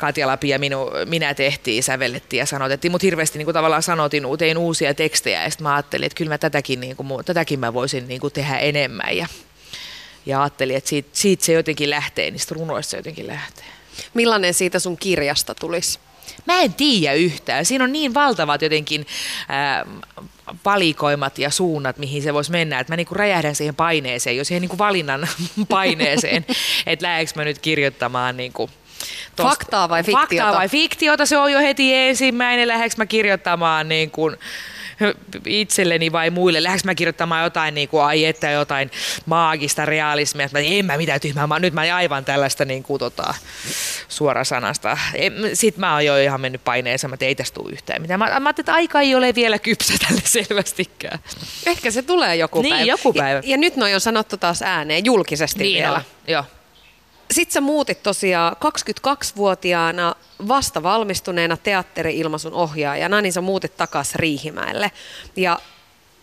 Katja Lapi ja minu, minä tehtiin, sävellettiin ja sanotettiin, mutta hirveästi niin kuin tavallaan sanotin, tein uusia tekstejä ja sitten mä ajattelin, että kyllä mä tätäkin, niin kuin, tätäkin mä voisin niin kuin tehdä enemmän ja, ja ajattelin, että siitä, siitä se jotenkin lähtee, niistä runoista se jotenkin lähtee. Millainen siitä sun kirjasta tulisi? Mä en tiedä yhtään. Siinä on niin valtavat jotenkin ää, valikoimat ja suunnat, mihin se voisi mennä. Että mä niinku räjähdän siihen paineeseen, jo siihen niinku valinnan paineeseen, että lähdekö mä nyt kirjoittamaan niinku tosta, Faktaa vai fiktiota? Faktaa vai fiktiota, se on jo heti ensimmäinen. Lähdekö mä kirjoittamaan niin kuin, itselleni vai muille? Lähdekö mä kirjoittamaan jotain, niin kuin, ai että jotain maagista realismia, mä, en mä mitään tyhmää, mä, nyt mä aivan tällaista niin kuin, tota, suorasanasta. Sitten mä oon jo ihan mennyt paineeseen, että ei tästä tule yhtään mitään. Mä, mä ajattelin, että aika ei ole vielä kypsä tälle selvästikään. Ehkä se tulee joku niin, päivä. joku päivä. Ja, ja nyt noin on sanottu taas ääneen julkisesti niin vielä. On. Joo. Sitten sä muutit tosiaan 22-vuotiaana vasta valmistuneena teatteri-ilmaisun ohjaajana, niin sä muutit takaisin Riihimäelle. Ja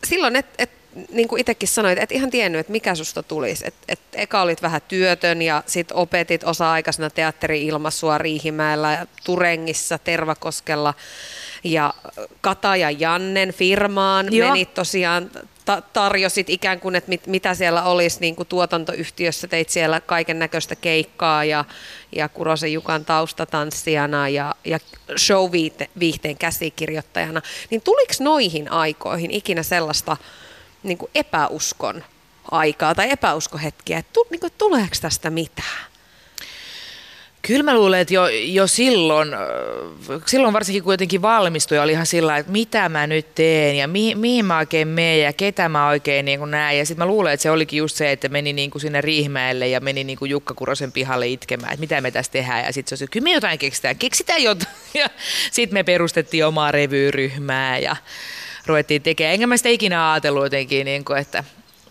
silloin, et, et, niin kuin itsekin sanoit, et ihan tiennyt, että mikä susta tulisi. Et, et eka olit vähän työtön ja sitten opetit osa-aikaisena teatteri-ilmaisua Riihimäellä ja Turengissa, Tervakoskella ja Kata ja Jannen firmaan Joo. menit tosiaan ta- tarjosit ikään kuin, että mit, mitä siellä olisi niin kuin tuotantoyhtiössä, teit siellä kaiken näköistä keikkaa ja, ja Kurosen Jukan taustatanssijana ja, ja show-viihteen käsikirjoittajana. Niin tuliko noihin aikoihin ikinä sellaista niin kuin epäuskon aikaa tai epäuskohetkiä, että tu, niin kuin, tuleeko tästä mitään? Kyllä mä luulen, että jo, jo silloin, silloin varsinkin kun jotenkin valmistui, oli ihan sillä että mitä mä nyt teen ja mihin, mihin mä oikein menen ja ketä mä oikein niin kuin näen. Ja sitten mä luulen, että se olikin just se, että meni niin kuin sinne Riihmäelle ja meni niin kuin Jukka Kurosen pihalle itkemään, että mitä me tässä tehdään. Ja sitten se oli, kyllä me jotain keksitään, keksitään jotain. Ja sitten me perustettiin omaa revyryhmää ja ruvettiin tekemään. Enkä mä sitä ikinä ajatellut jotenkin, niin kuin, että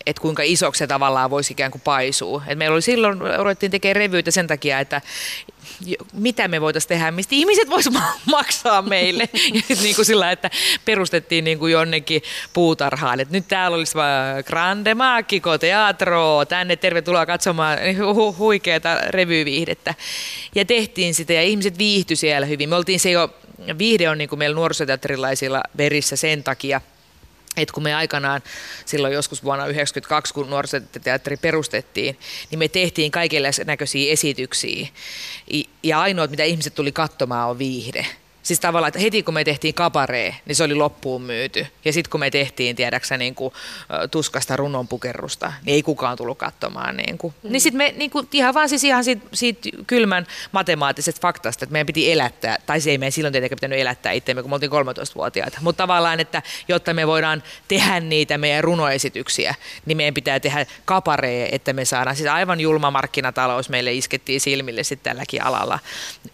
että kuinka isoksi se tavallaan voisi ikään kuin paisua. Et meillä oli silloin, ruvettiin tekemään revyitä sen takia, että mitä me voitaisiin tehdä, mistä ihmiset voisivat maksaa meille. ja niin kuin sillä, että perustettiin niin kuin jonnekin puutarhaan, että nyt täällä olisi Grande Maakkiko Teatro, tänne tervetuloa katsomaan hu- huikeata revyviihdettä. Ja tehtiin sitä ja ihmiset viihtyi siellä hyvin. Me oltiin se jo, viihde on niin kuin meillä nuorisoteatterilaisilla verissä sen takia – että kun me aikanaan silloin joskus vuonna 1992, kun nuorisoteatteri perustettiin, niin me tehtiin kaikille näköisiä esityksiä. Ja ainoat, mitä ihmiset tuli katsomaan, on viihde. Siis tavallaan, että heti kun me tehtiin kabaree, niin se oli loppuun myyty. Ja sitten kun me tehtiin, tiedäksä, niin kuin, tuskasta runonpukerrusta, niin ei kukaan tullut katsomaan. Niin, kuin. Mm. niin sitten me niin kuin, ihan vaan siis ihan siitä, siitä kylmän matemaattisesta faktasta, että meidän piti elättää, tai se ei meidän silloin tietenkään pitänyt elättää itseämme, kun me oltiin 13-vuotiaita. Mutta tavallaan, että jotta me voidaan tehdä niitä meidän runoesityksiä, niin meidän pitää tehdä kabaree, että me saadaan. Siis aivan julma markkinatalous meille iskettiin silmille sitten tälläkin alalla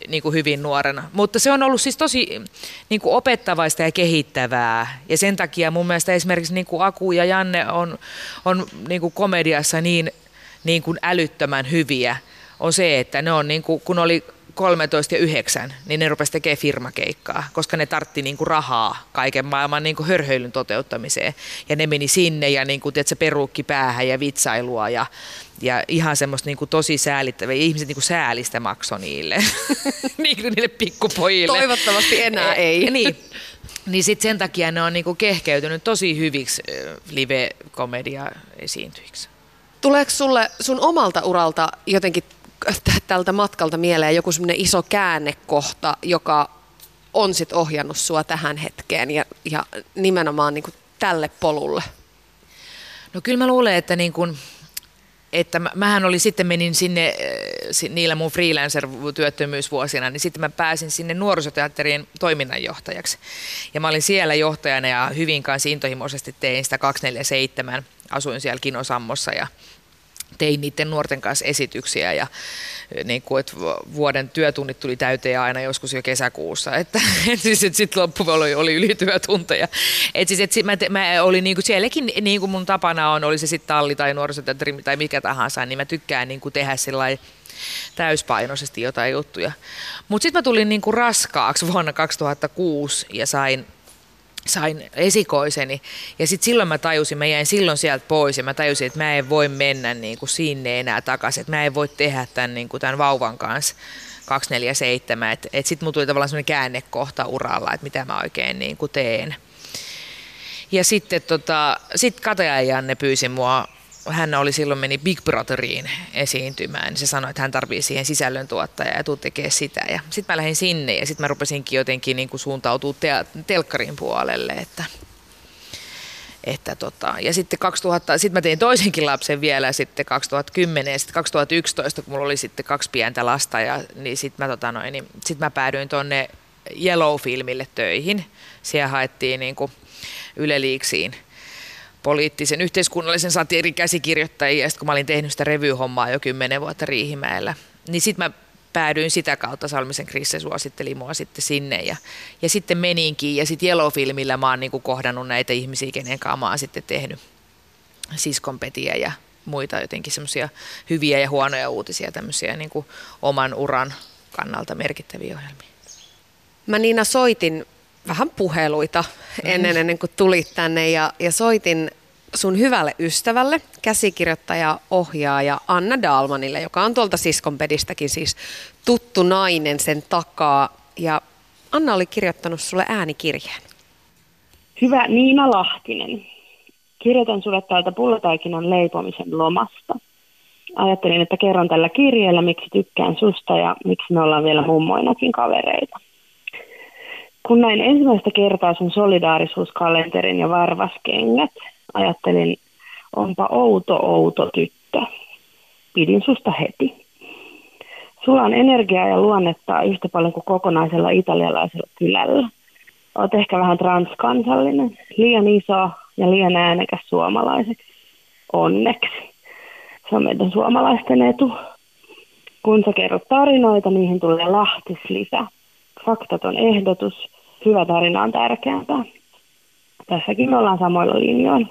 niin kuin hyvin nuorena. Mutta se on ollut siis tosi niin kuin opettavaista ja kehittävää. Ja sen takia mun mielestä esimerkiksi niin kuin Aku ja Janne on, on niin kuin komediassa niin, niin kuin älyttömän hyviä, on se, että ne on niin kuin, kun oli 13 ja 9, niin ne rupesi tekemään firmakeikkaa, koska ne tartti niinku rahaa kaiken maailman niinku hörhöilyn toteuttamiseen. Ja ne meni sinne ja niinku, tiedätkö, peruukki päähän ja vitsailua ja, ja ihan semmoista niinku tosi säälittävää. Ihmiset niinku säälistä maksoi niille, niinku niille pikkupojille. Toivottavasti enää ei. niin. Niin sitten sen takia ne on niinku kehkeytynyt tosi hyviksi live-komedia esiintyjiksi. Tuleeko sulle sun omalta uralta jotenkin tältä matkalta mieleen joku semmoinen iso käännekohta, joka on sit ohjannut sua tähän hetkeen ja, ja nimenomaan niin kuin tälle polulle? No kyllä mä luulen, että niin kuin, että mä, mähän oli sitten menin sinne niillä mun freelancer-työttömyysvuosina, niin sitten mä pääsin sinne nuorisoteatterien toiminnanjohtajaksi. Ja mä olin siellä johtajana ja hyvin kanssa intohimoisesti tein sitä 247, asuin siellä Kinosammossa ja tein niiden nuorten kanssa esityksiä ja niin kuin, että vuoden työtunnit tuli täyteen aina joskus jo kesäkuussa, että et siis, et sitten loppuun oli, oli ylityötunteja. Et siis, et sit mä, mä olin niin kuin sielläkin, niin kuin mun tapana on, oli se sitten talli tai nuorisoteatteri tai mikä tahansa, niin mä tykkään niin kuin tehdä sellainen täyspainoisesti jotain juttuja. Mutta sitten mä tulin niin kuin raskaaksi vuonna 2006 ja sain sain esikoiseni. Ja sitten silloin mä tajusin, mä jäin silloin sieltä pois ja mä tajusin, että mä en voi mennä niin kuin sinne enää takaisin. Että mä en voi tehdä tämän, niin kuin tämän vauvan kanssa 247. Että et sitten mulla tuli tavallaan semmoinen käännekohta uralla, että mitä mä oikein niin kuin teen. Ja sitten tota, sit Kataja Janne pyysi mua hän oli silloin meni Big Brotheriin esiintymään, niin se sanoi, että hän tarvii siihen sisällöntuottajaa ja tuu tekee sitä. Ja sitten mä lähdin sinne ja sitten mä rupesinkin jotenkin niin kuin suuntautua te- telkkarin puolelle, että, että tota, ja sitten 2000, sitten mä tein toisenkin lapsen vielä sitten 2010 ja sitten 2011, kun mulla oli sitten kaksi pientä lasta, ja, niin sitten mä, tota noin, niin sit mä päädyin tuonne Yellow-filmille töihin. Siellä haettiin niin kuin Yle Liiksiin poliittisen yhteiskunnallisen satiirin käsikirjoittajia, ja sitten kun mä olin tehnyt sitä revyhommaa jo kymmenen vuotta Riihimäellä, niin sitten mä päädyin sitä kautta, Salmisen Krisse suositteli mua sitten sinne ja, ja sitten meninkin. Ja sitten Yellow-filmillä mä oon niin kuin kohdannut näitä ihmisiä, kenen kanssa mä oon sitten tehnyt siskonpetiä ja muita jotenkin semmoisia hyviä ja huonoja uutisia, tämmöisiä niin kuin oman uran kannalta merkittäviä ohjelmia. Mä Niina soitin vähän puheluita ennen, ennen kuin tulit tänne ja, ja soitin sun hyvälle ystävälle, käsikirjoittaja, ohjaaja Anna Dalmanille, joka on tuolta Siskonpedistäkin siis tuttu nainen sen takaa. Ja Anna oli kirjoittanut sulle äänikirjeen. Hyvä Niina Lahtinen. Kirjoitan sulle täältä pullotaikinan leipomisen lomasta. Ajattelin, että kerron tällä kirjeellä, miksi tykkään susta ja miksi me ollaan vielä mummoinakin kavereita. Kun näin ensimmäistä kertaa sun solidaarisuuskalenterin ja varvaskengät, ajattelin, onpa outo, outo tyttö. Pidin susta heti. Sulla on energiaa ja luonnetta yhtä paljon kuin kokonaisella italialaisella kylällä. Oot ehkä vähän transkansallinen, liian iso ja liian äänekäs suomalaiseksi. Onneksi. Se on meidän suomalaisten etu. Kun sä kerrot tarinoita, niihin tulee lahtis lisää. Faktat on ehdotus, hyvä tarina on tärkeämpää. Tässäkin me ollaan samoilla linjoilla.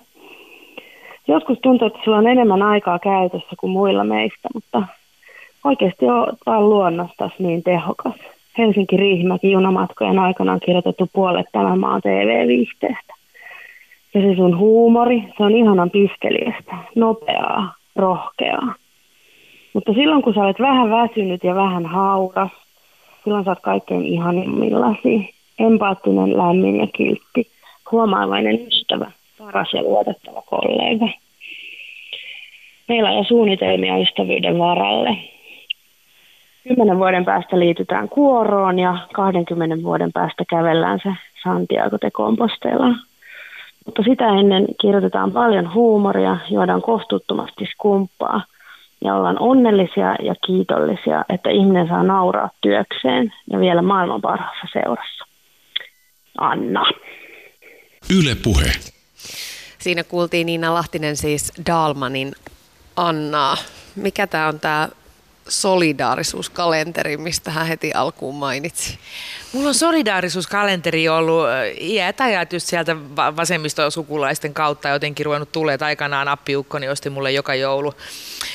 Joskus tuntuu, että sulla on enemmän aikaa käytössä kuin muilla meistä, mutta oikeasti on luonnosta niin tehokas. Helsinki-Riihimäki junamatkojen aikana on kirjoitettu puolet tämän maan TV-viihteestä. Ja se sun huumori, se on ihanan piskeliästä, nopeaa, rohkeaa. Mutta silloin kun sä olet vähän väsynyt ja vähän hauras, silloin sä oot kaikkein ihanimmillasi. Empaattinen, lämmin ja kiltti, huomaavainen ystävä, paras ja luotettava kollega. Meillä on suunnitelmia ystävyyden varalle. Kymmenen vuoden päästä liitytään kuoroon ja 20 vuoden päästä kävellään se Santiago de Compostela. Mutta sitä ennen kirjoitetaan paljon huumoria, juodaan kohtuuttomasti skumppaa ja ollaan onnellisia ja kiitollisia, että ihminen saa nauraa työkseen ja vielä maailman parhaassa seurassa. Anna. Yle Puhe. Siinä kuultiin Niina Lahtinen siis Dalmanin Annaa. Mikä tämä on tämä solidaarisuuskalenteri, mistä hän heti alkuun mainitsi? Mulla on solidaarisuuskalenteri ollut iät ajat just sieltä vasemmistosukulaisten kautta jotenkin ruvennut tulee. Aikanaan appiukko, niin osti mulle joka joulu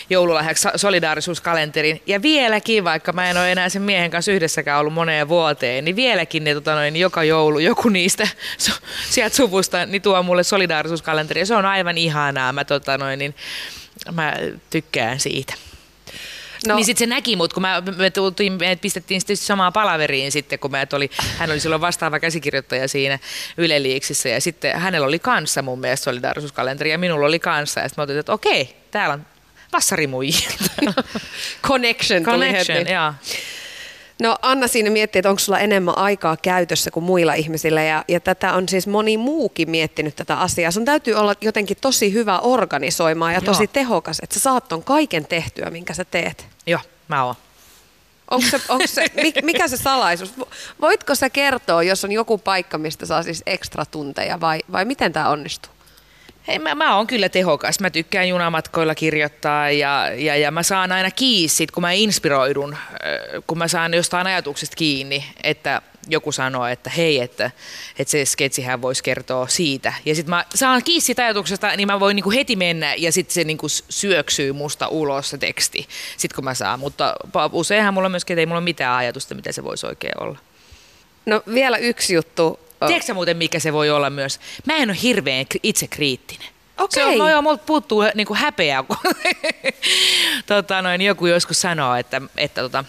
joululahjaksi solidaarisuuskalenterin. Ja vieläkin, vaikka mä en ole enää sen miehen kanssa yhdessäkään ollut moneen vuoteen, niin vieläkin ne, tota noin, joka joulu joku niistä sieltä suvusta niin tuo mulle solidaarisuuskalenteri. Ja se on aivan ihanaa. Mä, tota noin, niin, mä tykkään siitä. No. Niin sitten se näki mut, kun mä, me, tultiin, me pistettiin sitten samaa palaveriin sitten, kun mä oli, hän oli silloin vastaava käsikirjoittaja siinä Yle Liiksissä ja sitten hänellä oli kanssa mun mielestä solidaarisuuskalenteri ja minulla oli kanssa ja sitten mä otin, että okei, täällä on vassarimuijia. Connection, Connection heti. joo. No Anna siinä miettii, että onko sulla enemmän aikaa käytössä kuin muilla ihmisillä ja, ja tätä on siis moni muukin miettinyt tätä asiaa. Sun täytyy olla jotenkin tosi hyvä organisoimaan ja tosi Joo. tehokas, että sä saat ton kaiken tehtyä, minkä sä teet. Joo, mä oon. Onko se, onko se, mi- mikä se salaisuus? Voitko sä kertoa, jos on joku paikka, mistä saa siis ekstra tunteja vai, vai miten tämä onnistuu? Hei, mä, mä oon kyllä tehokas. Mä tykkään junamatkoilla kirjoittaa ja, ja, ja mä saan aina kiinni kun mä inspiroidun, äh, kun mä saan jostain ajatuksesta kiinni, että joku sanoo, että hei, että, että se sketsihän voisi kertoa siitä. Ja sitten mä saan kiinni siitä ajatuksesta, niin mä voin niinku heti mennä ja sitten se niinku syöksyy musta ulos se teksti, sit kun mä saan. Mutta useinhan mulla myöskin, että ei mulla ole mitään ajatusta, mitä se voisi oikein olla. No vielä yksi juttu. Tiedätkö sä muuten, mikä se voi olla myös? Mä en ole hirveän kri- itsekriittinen. Okei. Se on, no joo, multa puuttuu niinku häpeä, kun tota noin, joku joskus sanoo, että, että, tota,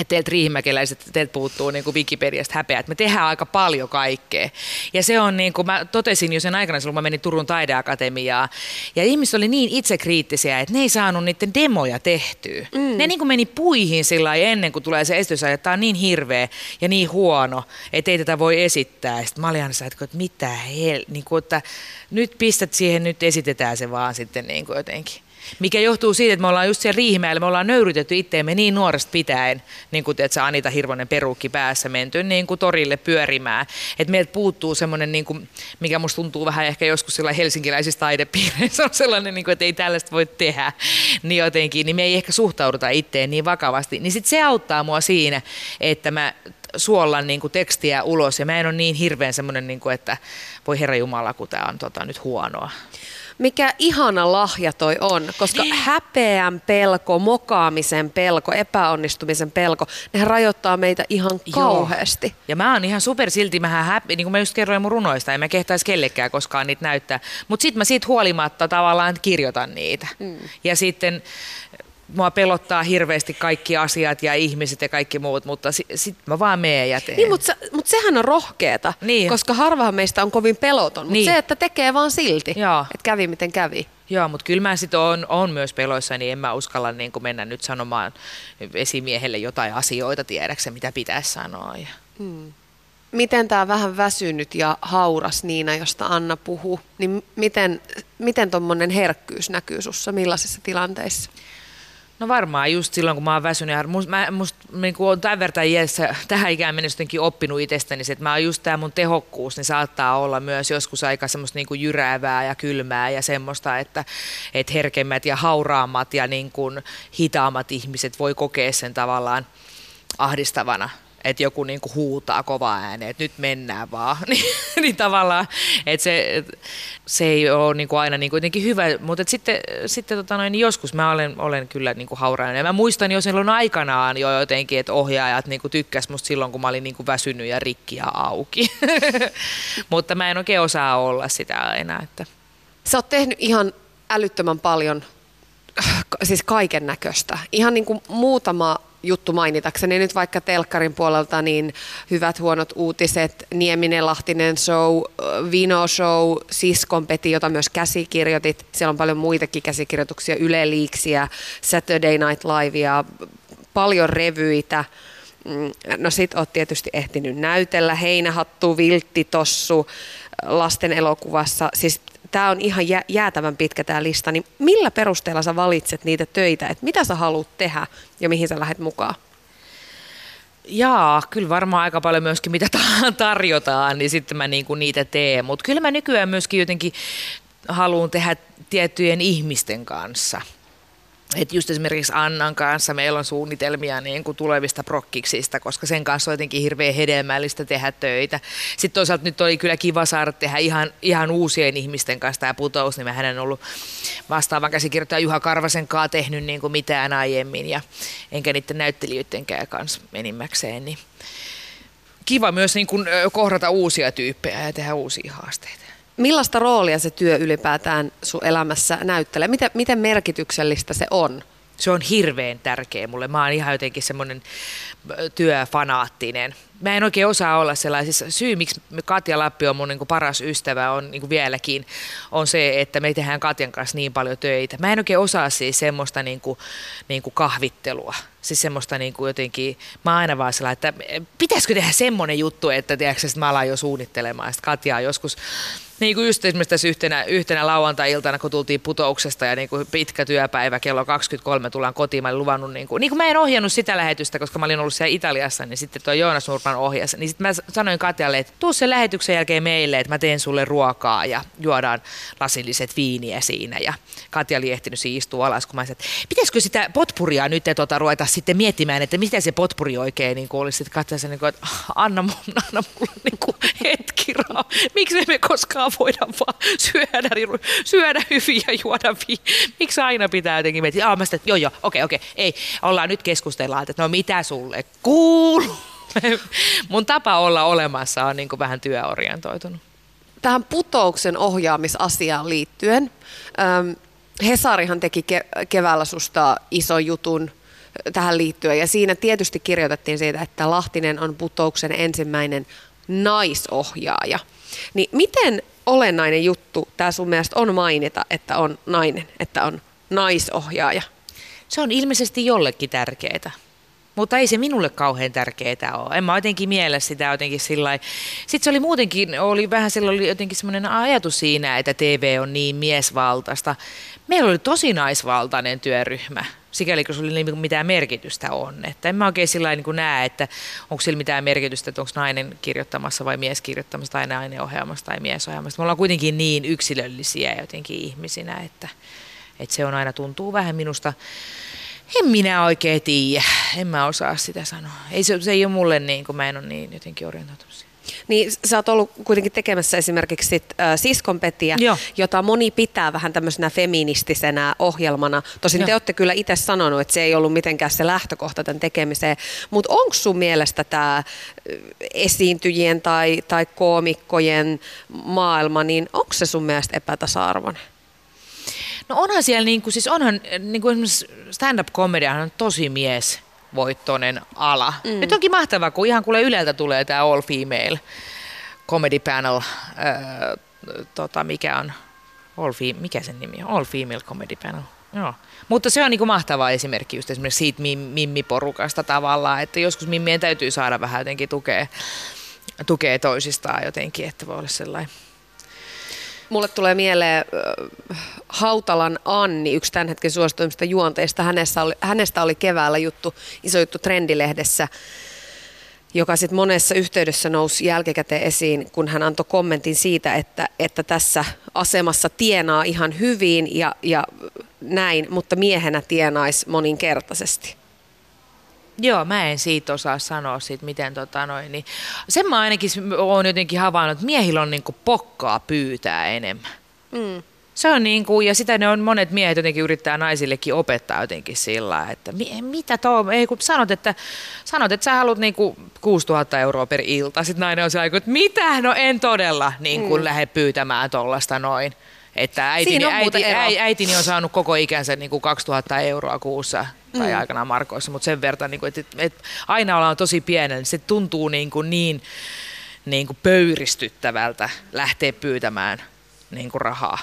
että teiltä riihimäkeläiset, teiltä puuttuu niin kuin Wikipediasta häpeä, että me tehdään aika paljon kaikkea. Ja se on niin kuin mä totesin jo sen aikana, kun mä menin Turun taideakatemiaan, ja ihmiset oli niin itsekriittisiä, että ne ei saanut niiden demoja tehtyä. Mm. Ne niin kuin meni puihin sillä ennen kuin tulee se esitys, että tämä on niin hirveä ja niin huono, että ei tätä voi esittää. Sitten mä olin aina että mitä hel... Niin kuin, että nyt pistät siihen, nyt esitetään se vaan sitten niin kuin jotenkin mikä johtuu siitä, että me ollaan just siellä Riihimäellä, me ollaan nöyrytetty itteemme niin nuoresta pitäen, niin kuin teet, Anita Hirvonen perukki päässä menty niin kuin torille pyörimään. Että meiltä puuttuu semmoinen, niin kuin, mikä musta tuntuu vähän ehkä joskus sillä helsinkiläisissä taidepiireissä on sellainen, niin kuin, että ei tällaista voi tehdä, niin jotenkin, niin me ei ehkä suhtauduta itteen niin vakavasti. Niin sitten se auttaa mua siinä, että mä suollan niin kuin tekstiä ulos ja mä en ole niin hirveän semmoinen, niin kuin, että voi herra Jumala, kun tämä on tota, nyt huonoa mikä ihana lahja toi on, koska niin. häpeän pelko, mokaamisen pelko, epäonnistumisen pelko, ne rajoittaa meitä ihan kauheasti. Joo. Ja mä oon ihan super silti, mähän häppi, niin kuin mä just kerroin mun runoista, en mä kehtaisi kellekään koskaan niitä näyttää. Mutta sitten mä siitä huolimatta tavallaan kirjoitan niitä. Mm. Ja sitten mua pelottaa hirveästi kaikki asiat ja ihmiset ja kaikki muut, mutta sitten sit mä vaan meen ja teen. Niin, mutta, mut sehän on rohkeeta, niin. koska harvahan meistä on kovin peloton. Mutta niin. se, että tekee vaan silti, että kävi miten kävi. Joo, mutta kyllä mä sitten on, on myös peloissa, niin en mä uskalla niin mennä nyt sanomaan esimiehelle jotain asioita tiedäksä, mitä pitäisi sanoa. Ja. Hmm. Miten tämä vähän väsynyt ja hauras Niina, josta Anna puhuu, niin miten, miten tuommoinen herkkyys näkyy sussa millaisissa tilanteissa? No varmaan just silloin, kun mä oon väsynyt. Ja must, mä, must, niin kun on tämän verran iässä, tähän ikään mennessä oppinut itsestäni, että mä oon just tämä mun tehokkuus, niin saattaa olla myös joskus aika semmoista niin kuin jyräävää ja kylmää ja semmoista, että, että herkemmät ja hauraammat ja niin kuin hitaammat ihmiset voi kokea sen tavallaan ahdistavana että joku niinku huutaa kovaa ääneen, että nyt mennään vaan, niin, niin tavallaan, että se, se ei ole niinku aina niinku jotenkin hyvä, mutta sitten, sitten tota noin, niin joskus mä olen, olen kyllä niinku haurainen. Ja mä muistan jo silloin aikanaan jo jotenkin, että ohjaajat niinku tykkäs musta silloin, kun mä olin niinku väsynyt ja rikki ja auki. mutta mä en oikein osaa olla sitä enää. Että. Sä oot tehnyt ihan älyttömän paljon siis kaiken näköistä. Ihan niin kuin muutama juttu mainitakseni nyt vaikka telkkarin puolelta, niin hyvät huonot uutiset, Nieminen Lahtinen show, Vino show, Siskon Peti, jota myös käsikirjoitit. Siellä on paljon muitakin käsikirjoituksia, Yle Liiksiä, Saturday Night Livea, paljon revyitä. Mm, no sit oot tietysti ehtinyt näytellä Heinähattu, Viltti, Tossu, lasten elokuvassa. Siis tämä on ihan jäätävän pitkä tämä lista, niin millä perusteella sä valitset niitä töitä, että mitä sä haluat tehdä ja mihin sä lähdet mukaan? Jaa, kyllä varmaan aika paljon myöskin mitä tarjotaan, niin sitten mä niinku niitä teen. Mutta kyllä mä nykyään myöskin jotenkin haluan tehdä tiettyjen ihmisten kanssa – että just esimerkiksi Annan kanssa meillä on suunnitelmia niin kuin tulevista prokkiksista, koska sen kanssa on jotenkin hirveän hedelmällistä tehdä töitä. Sitten toisaalta nyt oli kyllä kiva saada tehdä ihan, ihan uusien ihmisten kanssa tämä putous, niin mä hänen ollut vastaavan käsikirjoittaja Juha Karvasen kanssa tehnyt niin kuin mitään aiemmin ja enkä niiden näyttelijöidenkään kanssa enimmäkseen. Niin kiva myös niin kuin kohdata uusia tyyppejä ja tehdä uusia haasteita. Millaista roolia se työ ylipäätään sun elämässä näyttelee? Miten, miten merkityksellistä se on? Se on hirveän tärkeä mulle. Mä oon ihan jotenkin semmoinen työfanaattinen. Mä en oikein osaa olla sellaisissa. Syy, miksi Katja Lappi on mun niin kuin paras ystävä, on niin kuin vieläkin, on se, että me tehdään Katjan kanssa niin paljon töitä. Mä en oikein osaa siis semmoista niin kuin, niin kuin kahvittelua. Siis semmoista niin kuin jotenkin, mä aina vaan sellainen, että pitäisikö tehdä semmoinen juttu, että tiedätkö, että mä alan jo suunnittelemaan. Sitten Katja on joskus niin kuin just esimerkiksi tässä yhtenä, yhtenä lauantai-iltana, kun tultiin putouksesta ja niin kuin pitkä työpäivä, kello 23 tullaan kotiin, mä olin luvannut, niin kuin, niin kuin mä en ohjannut sitä lähetystä, koska mä olin ollut siellä Italiassa, niin sitten tuo Joonas Nurman ohjas. Niin sitten mä sanoin Katjalle, että tuu sen lähetyksen jälkeen meille, että mä teen sulle ruokaa ja juodaan lasilliset viiniä siinä. Ja Katja oli ehtinyt siis istua alas, kun mä sanoin, että pitäisikö sitä potpuria nyt tuota, ruveta sitten miettimään, että mitä se potpuri oikein niin olisi. Katja sanoi, että anna, anna mulle niin kuin hetki, miksi me koskaan voida vaan syödä, syödä hyvin ja juoda vi. Miksi aina pitää jotenkin miettiä, ah, mä sitä, joo joo, okei okei, ei, ollaan nyt keskustellaan, että no mitä sulle kuuluu? Mun tapa olla olemassa on niin kuin vähän työorientoitunut. Tähän putouksen ohjaamisasiaan liittyen, ähm, Hesarihan teki ke- keväällä susta ison jutun tähän liittyen. Ja siinä tietysti kirjoitettiin siitä, että Lahtinen on putouksen ensimmäinen naisohjaaja. Niin miten olennainen juttu tämä sun mielestä on mainita, että on nainen, että on naisohjaaja? Se on ilmeisesti jollekin tärkeää. Mutta ei se minulle kauhean tärkeää ole. En mä jotenkin miele sitä jotenkin sillä Sitten se oli muutenkin, oli vähän sillä oli jotenkin semmoinen ajatus siinä, että TV on niin miesvaltaista. Meillä oli tosi naisvaltainen työryhmä, sikäli kun oli niin mitään merkitystä on. Että en mä oikein sillä niin näe, että onko sillä mitään merkitystä, että onko nainen kirjoittamassa vai mies kirjoittamassa tai nainen ohjaamassa tai mies ohjaamassa. Me ollaan kuitenkin niin yksilöllisiä jotenkin ihmisinä, että, että se on aina tuntuu vähän minusta en minä oikein tiedä. En mä osaa sitä sanoa. Ei, se, se ei ole mulle niin, kun mä en ole niin jotenkin orientoitunut niin sä oot ollut kuitenkin tekemässä esimerkiksi sit, äh, Siskonpetiä, Joo. jota moni pitää vähän tämmöisenä feministisenä ohjelmana. Tosin Joo. te olette kyllä itse sanonut, että se ei ollut mitenkään se lähtökohta tämän tekemiseen. Mutta onko sun mielestä tämä esiintyjien tai, tai koomikkojen maailma, niin onko se sun mielestä epätasa-arvoinen? No onhan siellä, niin kuin, siis onhan niin kuin stand-up-komedia on tosi mies voittoinen ala. Mm. Nyt onkin mahtavaa, kun ihan kuule Yleltä tulee tämä All Female Comedy Panel, ää, tota, mikä on, all fe- mikä sen nimi on? All Female Comedy Panel. Joo. Mutta se on niin kuin mahtava esimerkki just esimerkiksi siitä mimmiporukasta tavallaan, että joskus mimmien täytyy saada vähän jotenkin tukea, tukea toisistaan jotenkin, että voi olla sellainen Mulle tulee mieleen Hautalan Anni, yksi tämän hetken suosituimmista juonteista. Hänestä oli, hänestä oli keväällä juttu, iso juttu Trendilehdessä, joka sitten monessa yhteydessä nousi jälkikäteen esiin, kun hän antoi kommentin siitä, että, että tässä asemassa tienaa ihan hyvin ja, ja näin, mutta miehenä tienaisi moninkertaisesti. Joo, mä en siitä osaa sanoa siitä, miten tota noin, niin sen mä ainakin oon jotenkin havainnut, että miehillä on niinku pokkaa pyytää enemmän. Mm. Se on niin kuin, ja sitä ne on monet miehet jotenkin yrittää naisillekin opettaa jotenkin sillä, että mi, mitä tuo, ei kun sanot, että, sanot, että sä haluat niin kuin 6000 euroa per ilta. Sitten nainen on sellainen, että mitä, no en todella niin kuin mm. lähde pyytämään tuollaista noin. Että äitini, äiti, äiti, äitini on saanut koko ikänsä niin kuin 2000 euroa kuussa tai mm. aikanaan markoissa, mutta sen verran, niin kuin, että, että aina ollaan tosi pienen, niin se tuntuu niin, kuin niin, niin kuin pöyristyttävältä lähteä pyytämään niin kuin rahaa.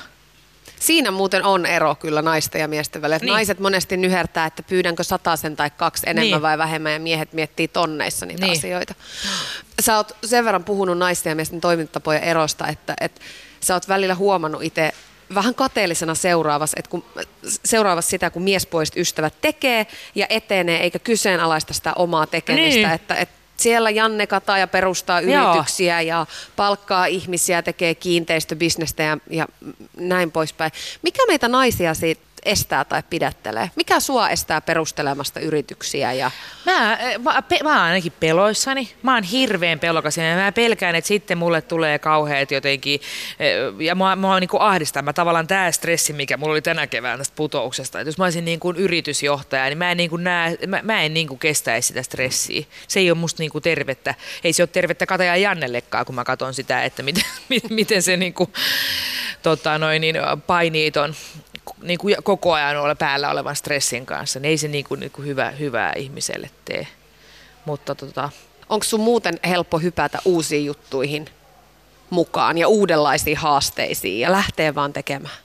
Siinä muuten on ero kyllä naisten ja miesten välillä. Niin. Naiset monesti nyhertää, että pyydänkö sen tai kaksi enemmän niin. vai vähemmän, ja miehet miettii tonneissa niitä niin. asioita. Sä oot sen verran puhunut naisten ja miesten toimintatapojen erosta, että, että sä oot välillä huomannut itse vähän kateellisena seuraavassa, että kun, seuraavassa sitä, kun miespuoliset ystävät tekee ja etenee, eikä kyseenalaista sitä omaa tekemistä, niin. että, että siellä Janne kataa ja perustaa yrityksiä Joo. ja palkkaa ihmisiä, tekee kiinteistöbisnestä ja, ja näin poispäin. Mikä meitä naisia siitä estää tai pidättelee? Mikä sua estää perustelemasta yrityksiä? Ja... Mä, mä, pe, mä oon ainakin peloissani. Mä oon hirveän pelokas ja mä pelkään, että sitten mulle tulee kauheat jotenkin, ja mua, mua niin ahdistaa. Mä tavallaan tämä stressi, mikä mulla oli tänä keväänä tästä putouksesta, että jos mä olisin niin kuin yritysjohtaja, niin mä en, niin kuin näe, mä, mä en niin kuin kestäisi sitä stressiä. Se ei ole musta niin kuin tervettä. Ei se ole tervettä Kataja Jannellekaan, kun mä katson sitä, että miten, miten se niin kuin, tota, noin, niin painii ton niin kuin koko ajan olla päällä olevan stressin kanssa, niin ei se niin kuin, niin kuin hyvä, hyvää ihmiselle tee. Mutta tota... Onko sun muuten helppo hypätä uusiin juttuihin mukaan ja uudenlaisiin haasteisiin ja lähteä vaan tekemään?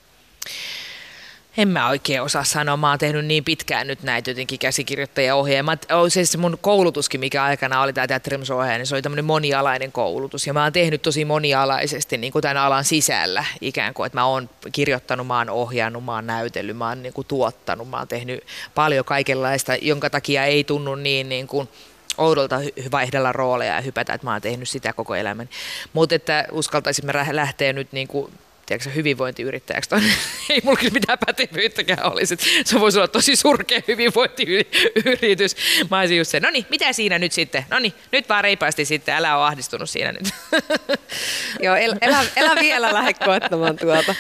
En mä oikein osaa sanoa. Mä oon tehnyt niin pitkään nyt näitä jotenkin käsikirjoittajaohjeja. Mä, se mun koulutuskin, mikä aikana oli tämä teatterimsohjaaja, niin se oli tämmöinen monialainen koulutus. Ja mä oon tehnyt tosi monialaisesti niin kuin tämän alan sisällä ikään kuin, että mä oon kirjoittanut, mä oon ohjannut, mä oon näytellyt, mä oon niin kuin tuottanut, mä oon tehnyt paljon kaikenlaista, jonka takia ei tunnu niin, niin kuin oudolta vaihdella rooleja ja hypätä, että mä oon tehnyt sitä koko elämän. Mutta että uskaltaisimme lähteä nyt niin kuin tiedätkö, hyvinvointiyrittäjäksi. ei mulla kyllä mitään pätevyyttäkään olisi. Se voisi olla tosi surkea hyvinvointiyritys. Mä olisin just se, no niin, mitä siinä nyt sitten? No niin, nyt vaan reipaasti sitten, älä ole ahdistunut siinä nyt. Joo, el, elä, elä vielä lähde koettamaan tuota.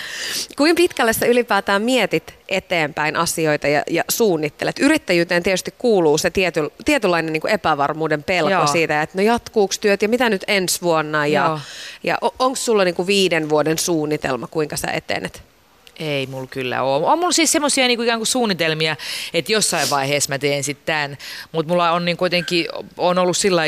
Kuinka pitkälle sä ylipäätään mietit eteenpäin asioita ja, ja suunnittelet? Yrittäjyyteen tietysti kuuluu se tiety, tietynlainen niin epävarmuuden pelko Joo. siitä, että no jatkuuko työt ja mitä nyt ensi vuonna ja, ja onko sulla niin kuin viiden vuoden suunnitelma, kuinka sä etenet? Ei mulla kyllä ole. On mulla siis semmoisia niin ikään kuin suunnitelmia, että jossain vaiheessa mä teen sitten tämän, mutta mulla on niin kuitenkin on ollut sillä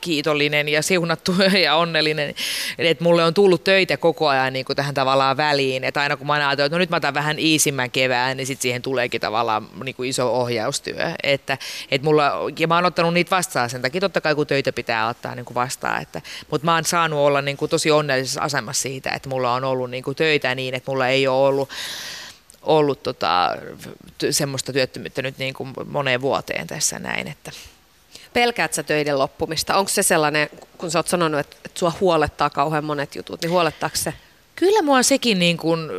kiitollinen ja siunattu ja onnellinen, että mulle on tullut töitä koko ajan niin kuin tähän tavallaan väliin, että aina kun mä ajattelen, että no nyt mä otan vähän iisimmän kevään, niin sitten siihen tuleekin tavallaan niin kuin iso ohjaustyö, että, että mulla, ja mä oon ottanut niitä vastaan sen takia, totta kai kun töitä pitää ottaa niin kuin vastaan, mutta mä oon saanut olla niin kuin tosi onnellisessa asemassa siitä, että mulla on ollut niin kuin töitä niin, että mulla ei ole ollut ollut tota, semmoista työttömyyttä nyt niin kuin moneen vuoteen tässä näin. Että. Pelkäät sä töiden loppumista? Onko se sellainen, kun sä oot sanonut, että, että sua huolettaa kauhean monet jutut, niin huolettaako se? Kyllä mua sekin, niin kun,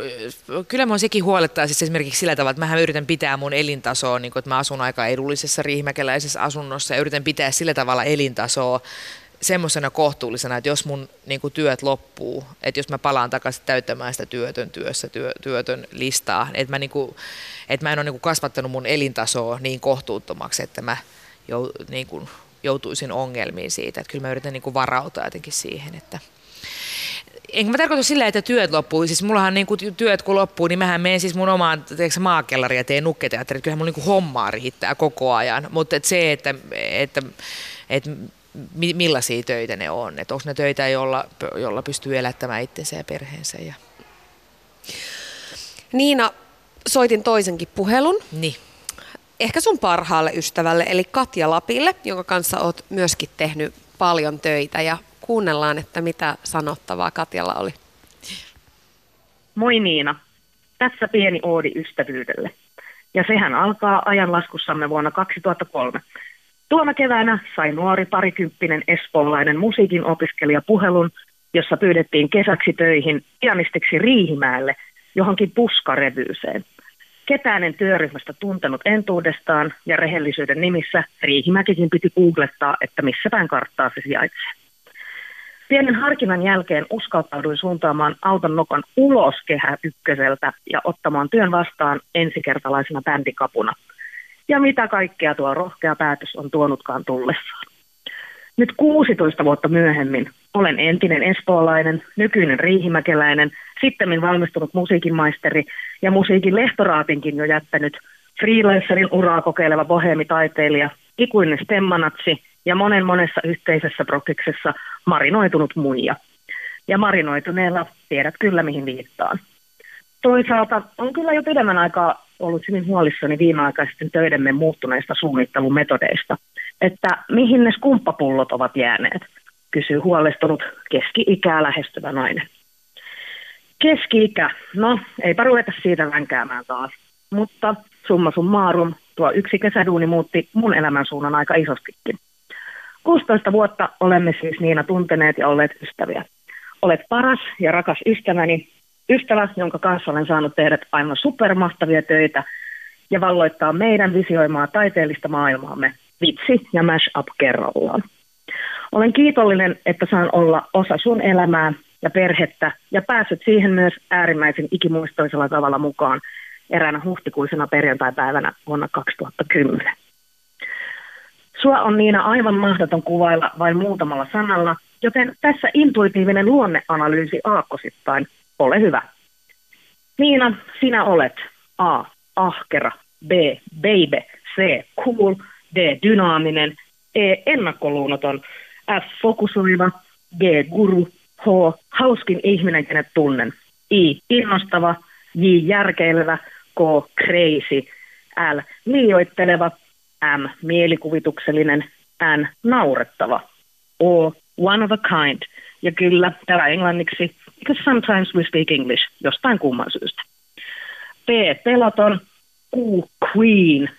kyllä mua sekin huolettaa siis esimerkiksi sillä tavalla, että mä yritän pitää mun elintasoa, niin kun, että mä asun aika edullisessa riihimäkeläisessä asunnossa ja yritän pitää sillä tavalla elintasoa semmoisena kohtuullisena, että jos mun niin kuin työt loppuu, että jos mä palaan takaisin täyttämään sitä työtön työssä, työ, työtön listaa, että mä, niin kuin, että mä en ole niin kuin kasvattanut mun elintasoa niin kohtuuttomaksi, että mä jou, niin kuin, joutuisin ongelmiin siitä. Että kyllä mä yritän niin kuin varautua jotenkin siihen, että, Enkä mä tarkoita sillä, että työt loppuu. Siis mullahan niin kuin työt kun loppuu, niin mähän menen siis mun omaan maakellariin ja teen nukketeatterit. Kyllähän mulla niin hommaa riittää koko ajan. Mutta et se, että, että, että millaisia töitä ne on. Että onko ne töitä, jolla, jolla pystyy elättämään itsensä ja perheensä. Ja... Niina, soitin toisenkin puhelun. Niin. Ehkä sun parhaalle ystävälle, eli Katja Lapille, jonka kanssa oot myöskin tehnyt paljon töitä. Ja kuunnellaan, että mitä sanottavaa Katjalla oli. Moi Niina. Tässä pieni oodi ystävyydelle. Ja sehän alkaa ajanlaskussamme vuonna 2003. Tuona keväänä sai nuori parikymppinen espoolainen musiikin opiskelija puhelun, jossa pyydettiin kesäksi töihin pianistiksi Riihimäelle johonkin puskarevyyseen. Ketään en työryhmästä tuntenut entuudestaan ja rehellisyyden nimissä Riihimäkikin piti googlettaa, että missä päin karttaa se sijaitsee. Pienen harkinnan jälkeen uskaltauduin suuntaamaan auton nokan ulos kehä ykköseltä ja ottamaan työn vastaan ensikertalaisena bändikapuna – ja mitä kaikkea tuo rohkea päätös on tuonutkaan tullessaan. Nyt 16 vuotta myöhemmin olen entinen espoolainen, nykyinen riihimäkeläinen, sitten valmistunut musiikinmaisteri ja musiikin lehtoraatinkin jo jättänyt freelancerin uraa kokeileva bohemitaiteilija, ikuinen stemmanatsi ja monen monessa yhteisessä prokiksessa marinoitunut muija. Ja marinoituneella tiedät kyllä mihin viittaan. Toisaalta on kyllä jo pidemmän aikaa ollut hyvin huolissani viimeaikaisten töidemme muuttuneista suunnittelumetodeista, että mihin ne skumppapullot ovat jääneet, kysyy huolestunut keski-ikää lähestyvä nainen. Keski-ikä, no eipä ruveta siitä vänkäämään taas, mutta summa summarum, tuo yksi kesäduuni muutti mun elämän suunnan aika isostikin. 16 vuotta olemme siis Niina tunteneet ja olleet ystäviä. Olet paras ja rakas ystäväni, ystävä, jonka kanssa olen saanut tehdä aivan supermahtavia töitä ja valloittaa meidän visioimaa taiteellista maailmaamme vitsi ja mash up kerrallaan. Olen kiitollinen, että saan olla osa sun elämää ja perhettä ja päässyt siihen myös äärimmäisen ikimuistoisella tavalla mukaan eräänä huhtikuisena perjantaipäivänä vuonna 2010. Sua on Niina aivan mahdoton kuvailla vain muutamalla sanalla, joten tässä intuitiivinen luonneanalyysi aakkosittain – ole hyvä. Niina, sinä olet A. Ahkera, B. Baby, C. Cool, D. Dynaaminen, E. Ennakkoluunoton, F. Fokusoiva, G. Guru, H. Hauskin ihminen, kenet tunnen, I. Innostava, J. Järkeilevä, K. Crazy, L. Liioitteleva, M. Mielikuvituksellinen, N. Naurettava, O. One of a kind. Ja kyllä, täällä englanniksi because sometimes we speak English jostain kumman syystä. P. Peloton, Q. Queen,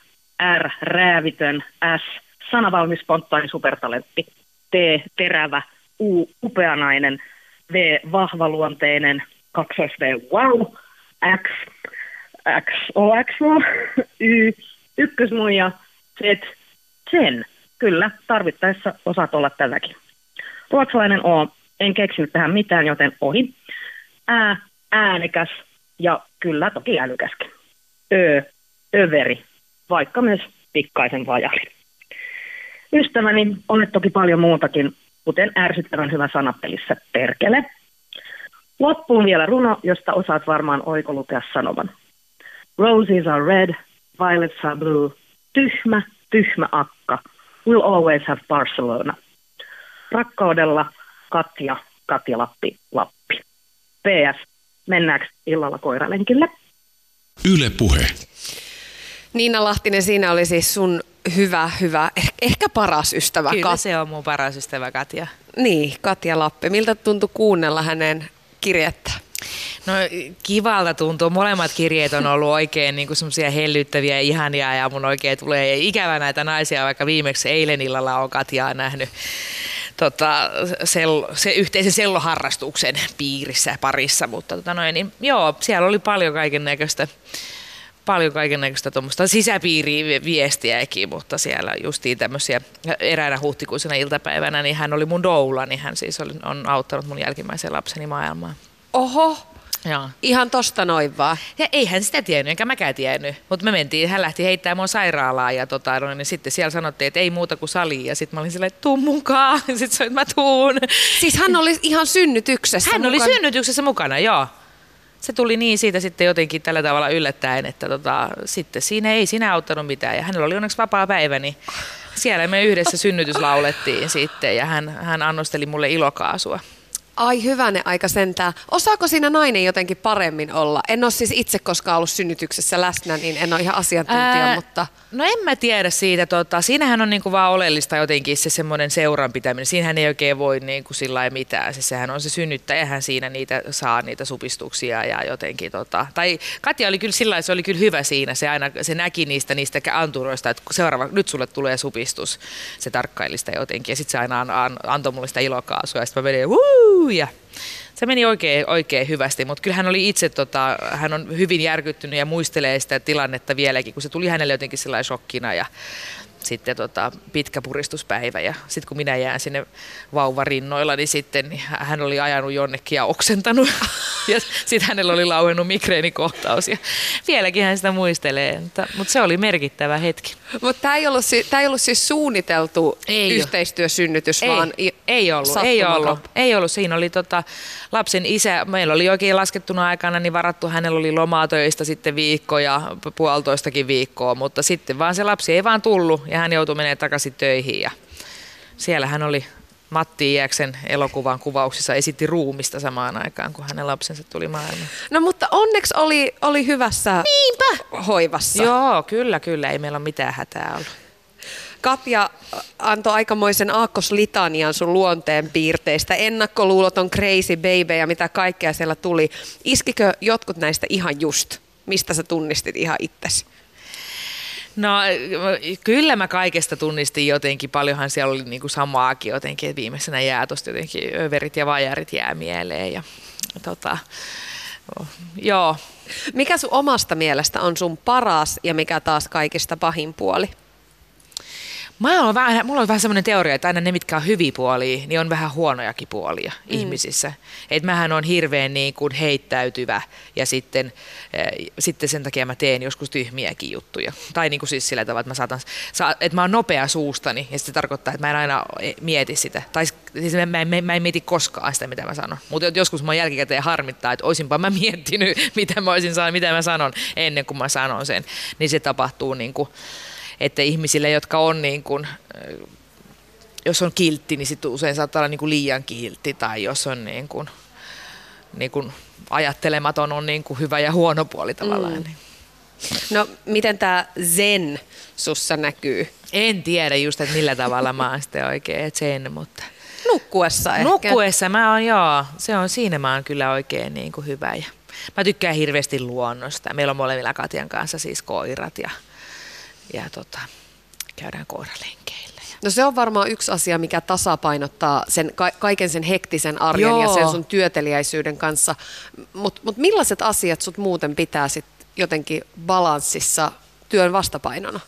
R. Räävitön, S. Sanavalmis spontaani supertalentti, T. Terävä, U. Upeanainen, V. Vahvaluonteinen, 2 V. Wow, X. X. O. X. O. Y. Ykkösmuija, Z. Zen. Kyllä, tarvittaessa osaat olla tätäkin. Ruotsalainen O en keksinyt tähän mitään, joten ohi. Ää, äänekäs ja kyllä toki älykäskin. Ö, överi, vaikka myös pikkaisen vajali. Ystäväni, olet toki paljon muutakin, kuten ärsyttävän hyvä sanapelissä perkele. Loppuun vielä runo, josta osaat varmaan oikolukea sanoman. Roses are red, violets are blue. Tyhmä, tyhmä akka. We'll always have Barcelona. Rakkaudella Katja, Katja Lappi, Lappi. PS, mennäänkö illalla koiralenkille? Yle Puhe. Niina Lahtinen, siinä oli siis sun hyvä, hyvä, eh- ehkä paras ystävä. Kyllä Kat- se on mun paras ystävä Katja. niin, Katja Lappi. Miltä tuntui kuunnella hänen kirjettä? No kivalta tuntuu. Molemmat kirjeet on ollut oikein niin semmoisia hellyttäviä ja ihania ja mun oikein tulee ikävä näitä naisia, vaikka viimeksi eilen illalla on Katjaa nähnyt tota, sel, se yhteisen selloharrastuksen piirissä parissa, mutta tota noin, niin, joo, siellä oli paljon kaiken näköistä paljon kaiken näköistä tuommoista sisäpiiriviestiäkin, mutta siellä justiin tämmöisiä eräänä huhtikuisena iltapäivänä, niin hän oli mun doula, niin hän siis oli, on auttanut mun jälkimmäisen lapseni maailmaan. Oho, Joo. ihan tosta noin vaan. Ja ei hän sitä tiennyt, enkä mäkään tiennyt. Mutta me mentiin, hän lähti heittämään mua sairaalaan ja tota, no, niin sitten siellä sanottiin, että ei muuta kuin sali. Ja sitten mä olin silleen, että tuu mukaan. Sitten se mä tuun. Siis hän oli ihan synnytyksessä Hän oli mukana. synnytyksessä mukana, joo. Se tuli niin siitä sitten jotenkin tällä tavalla yllättäen, että tota, sitten siinä ei siinä auttanut mitään. Ja hänellä oli onneksi vapaa päivä, niin siellä me yhdessä synnytys laulettiin sitten ja hän, hän annosteli mulle ilokaasua. Ai hyvänen aika sentään. Osaako siinä nainen jotenkin paremmin olla? En ole siis itse koskaan ollut synnytyksessä läsnä, niin en ole ihan asiantuntija, Ää, mutta... No en mä tiedä siitä. Tota, siinähän on niinku vaan oleellista jotenkin se semmoinen seuran pitäminen. Siinähän ei oikein voi niinku sillä mitään. Se, sehän on se synnyttäjähän siinä niitä saa niitä supistuksia ja jotenkin tota. Tai Katja oli kyllä sillä se oli kyllä hyvä siinä. Se aina se näki niistä niistä anturoista, että seuraava, nyt sulle tulee supistus. Se tarkkaili sitä jotenkin ja sitten se aina an, an, antoi mulle sitä ilokaasua ja sitten mä menin Wuu! Ja se meni oikein, oikein hyvästi, mutta kyllä hän oli itse, tota, hän on hyvin järkyttynyt ja muistelee sitä tilannetta vieläkin, kun se tuli hänelle jotenkin sellainen shokkina ja sitten tota, pitkä puristuspäivä. Ja sitten kun minä jään sinne vauvarinnoilla, niin sitten niin hän oli ajanut jonnekin ja oksentanut. Ja sitten hänellä oli lauennut migreenikohtaus. Ja vieläkin hän sitä muistelee, mutta, mutta se oli merkittävä hetki. Mutta tämä ei, ollut, ei ollut siis suunniteltu Ei yhteistyösynnytys, Ei, vaan i- ei ollut, ei ollut, ei ollut. Siinä oli tota, lapsen isä, meillä oli oikein laskettuna aikana, niin varattu, hänellä oli lomaa töistä sitten viikko ja pu- puolitoistakin viikkoa, mutta sitten vaan se lapsi ei vaan tullut ja hän joutui menemään takaisin töihin ja siellä hän oli Matti Iäksen elokuvan kuvauksissa esitti ruumista samaan aikaan, kun hänen lapsensa tuli maailmaan. No mutta onneksi oli, oli hyvässä Niinpä. hoivassa. Joo, kyllä, kyllä. Ei meillä ole mitään hätää ollut. Katja antoi aikamoisen aakkoslitanian sun luonteen piirteistä. Ennakkoluuloton crazy baby ja mitä kaikkea siellä tuli. Iskikö jotkut näistä ihan just? Mistä sä tunnistit ihan itsesi? No kyllä mä kaikesta tunnistin jotenkin, paljonhan siellä oli niinku samaakin jotenkin, että viimeisenä jää tosta jotenkin överit ja vajarit jää mieleen ja tota, joo. Mikä sun omasta mielestä on sun paras ja mikä taas kaikista pahin puoli? Mä on vähän, mulla on vähän semmoinen teoria, että aina ne, mitkä on hyviä puolia, niin on vähän huonojakin puolia mm. ihmisissä. Että mähän on hirveän niin kuin heittäytyvä ja sitten, äh, sitten sen takia mä teen joskus tyhmiäkin juttuja. Tai niin kuin siis sillä tavalla, että mä, saatan, sa, että mä oon nopea suustani ja se tarkoittaa, että mä en aina mieti sitä. Tai siis mä, mä, mä, mä en mieti koskaan sitä, mitä mä sanon. Mutta joskus mä jälkikäteen harmittaa, että olisinpa mä miettinyt, mitä mä, olisin, mitä mä sanon ennen kuin mä sanon sen. Niin se tapahtuu niin kuin, että ihmisille, jotka on niin kuin, jos on kiltti, niin sit usein saattaa olla niin kuin liian kiltti, tai jos on niin kuin, niin kuin ajattelematon on niin kuin hyvä ja huono puoli tavallaan. Mm. No miten tämä zen sussa näkyy? En tiedä just, että millä tavalla mä oon sitten oikein sen, mutta... Nukkuessa ehkä. Nukkuessa mä oon, joo, se on siinä mä oon kyllä oikein niin kuin hyvä. Ja mä tykkään hirveästi luonnosta. Meillä on molemmilla Katjan kanssa siis koirat ja ja tota, käydään koiralenkeillä. No se on varmaan yksi asia, mikä tasapainottaa sen, ka- kaiken sen hektisen arjen Joo. ja sen sun työteliäisyyden kanssa. Mutta mut millaiset asiat sut muuten pitää sit jotenkin balanssissa työn vastapainona?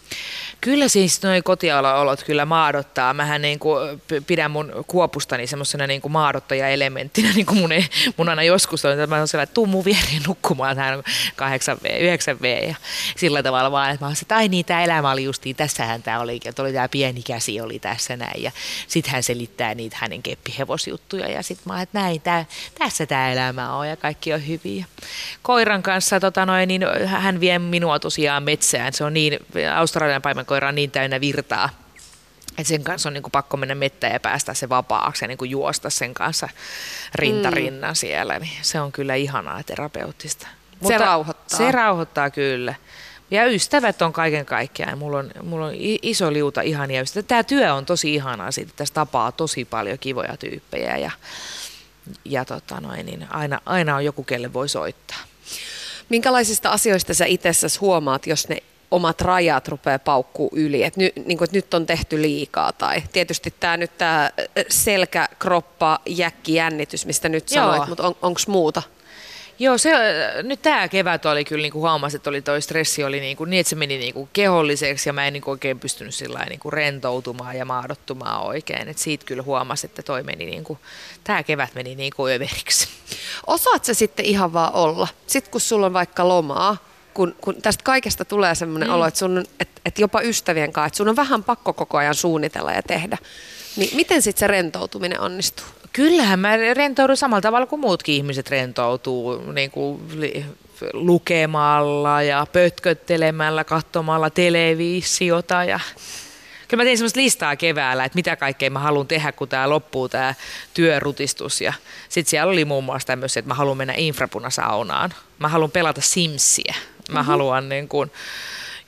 Kyllä siis noi kotiolot kyllä maadottaa. Mähän niin kuin pidän mun kuopustani semmoisena niin kuin maadottaja-elementtinä, niin kuin mun, mun aina joskus on, että mä oon sellainen, että tuu mun nukkumaan tähän 8V, 9V ja sillä tavalla vaan, että mä oon että ai niin, tämä elämä oli justiin, tässähän tämä oli, että oli tämä pieni käsi oli tässä näin ja sitten hän selittää niitä hänen keppihevosjuttuja ja sitten mä oon, että näin, tää, tässä tämä elämä on ja kaikki on hyviä. Koiran kanssa tota noin, niin hän vie minua tosiaan metsään, se on niin, Australian paimenkoira on niin täynnä virtaa, että sen kanssa on niin kuin pakko mennä mettään ja päästä se vapaaksi ja niin kuin juosta sen kanssa rintarinnan mm. siellä. Niin se on kyllä ihanaa terapeuttista. Mutta se rauhoittaa. Se rauhoittaa kyllä. Ja ystävät on kaiken kaikkiaan. Mulla on, mulla on iso liuta ihania ystäviä. Tämä työ on tosi ihanaa siitä, tässä tapaa tosi paljon kivoja tyyppejä ja, ja tota noin, niin aina, aina on joku, kelle voi soittaa. Minkälaisista asioista sä itse huomaat, jos ne omat rajat rupeaa paukkuu yli, että, ny, niin kuin, että nyt on tehty liikaa tai tietysti tämä nyt tämä selkä, kroppa, jäkki, jännitys, mistä nyt Joo. sanoit, mutta on, onko muuta? Joo, se, nyt tämä kevät oli kyllä, niin kuin huomasi, että oli toi stressi oli niin, kuin, niin että se meni niin kuin keholliseksi ja mä en niin kuin oikein pystynyt sillä niin kuin rentoutumaan ja maadottumaan oikein. Et siitä kyllä huomasi, että toi meni niin kuin, tämä kevät meni niin kuin överiksi. Osaat sä sitten ihan vaan olla? Sitten kun sulla on vaikka lomaa, kun, kun tästä kaikesta tulee semmoinen mm. olo, että, sun, että, että jopa ystävien kanssa, että sun on vähän pakko koko ajan suunnitella ja tehdä. Niin miten sitten se rentoutuminen onnistuu? Kyllähän mä rentoudun samalla tavalla kuin muutkin ihmiset rentoutuu, niin kuin lukemalla ja pötköttelemällä, katsomalla televisiota ja kyllä mä tein semmoista listaa keväällä, että mitä kaikkea mä haluan tehdä, kun tämä loppuu tämä työrutistus. Ja sitten siellä oli muun muassa tämmöisiä, että mä haluan mennä infrapunasaunaan. Mä haluan pelata Simsiä. Mä mm-hmm. haluan niin kuin,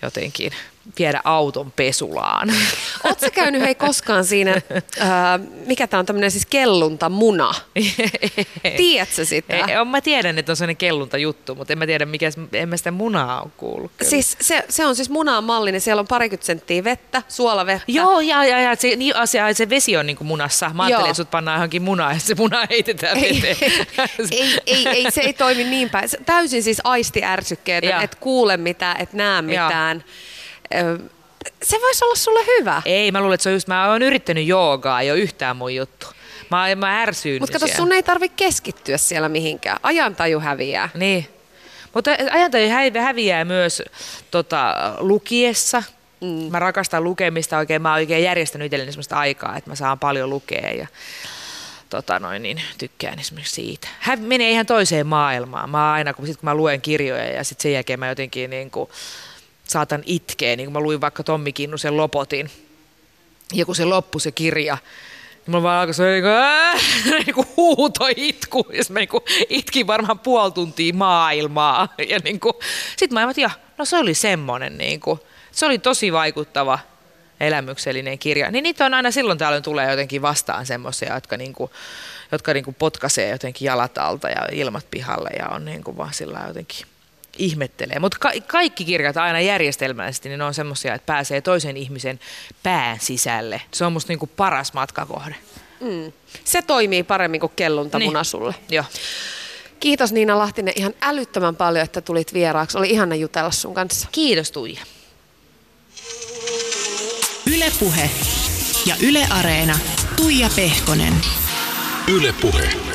jotenkin viedä auton pesulaan. Oletko käynyt hei koskaan siinä, ää, mikä tämä on tämmöinen siis kelluntamuna? Tiedätkö sitä? Ei, mä tiedän, että on sellainen kellunta juttu, mutta en mä tiedä, mikä, en mä sitä munaa ole kuullut. Kyllä. Siis se, se, on siis munaan mallinen, siellä on parikymmentä senttiä vettä, suolavettä. Joo, ja, ja, ja se, niin, asia, se vesi on niin kuin munassa. Mä ajattelin, että sut pannaan johonkin munaan ja se muna heitetään veteen. ei, ei, ei, se ei toimi niin päin. Täysin siis aistiärsykkeet, että kuule mitään, että näe mitään. Ja se voisi olla sulle hyvä. Ei, mä luulen, että se on just, mä oon yrittänyt joogaa, ei ole yhtään mun juttu. Mä, mä ärsyin Mutta kato, sun ei tarvi keskittyä siellä mihinkään. Ajantaju häviää. Niin. Mutta ajantaju häviää myös tota, lukiessa. Mm. Mä rakastan lukemista oikein. Mä oon oikein järjestänyt itselleni sellaista aikaa, että mä saan paljon lukea ja tota noin, niin tykkään esimerkiksi siitä. Hän menee ihan toiseen maailmaan. Mä aina, kun, sit, kun mä luen kirjoja ja sitten sen jälkeen mä jotenkin niin kuin, saatan itkeä, niin kun mä luin vaikka Tommi Kinnusen Lopotin. Ja kun se loppui se kirja, niin mulla vaan alkoi se niin kuin, niin kuin huuto itku. Ja mä niin kuin itkin varmaan puoli tuntia maailmaa. Ja niin kuin, sit mä ajattelin, että no se oli semmonen. Niin kuin, se oli tosi vaikuttava elämyksellinen kirja. Niin niitä on aina silloin tällöin tulee jotenkin vastaan semmoisia, jotka, niin kuin, jotka niin kuin potkaisee jotenkin jalat alta ja ilmat pihalle ja on niin kuin vaan sillä jotenkin ihmettelee. Mutta ka- kaikki kirjat aina järjestelmällisesti, niin ne on semmoisia, että pääsee toisen ihmisen pään sisälle. Se on musta niinku paras matkakohde. Mm. Se toimii paremmin kuin kelluntamuna niin. sulle. Joo. Kiitos Niina Lahtinen ihan älyttömän paljon, että tulit vieraaksi. Oli ihana jutella sun kanssa. Kiitos Tuija. Ylepuhe ja Yle Areena. Tuija Pehkonen. Ylepuhe.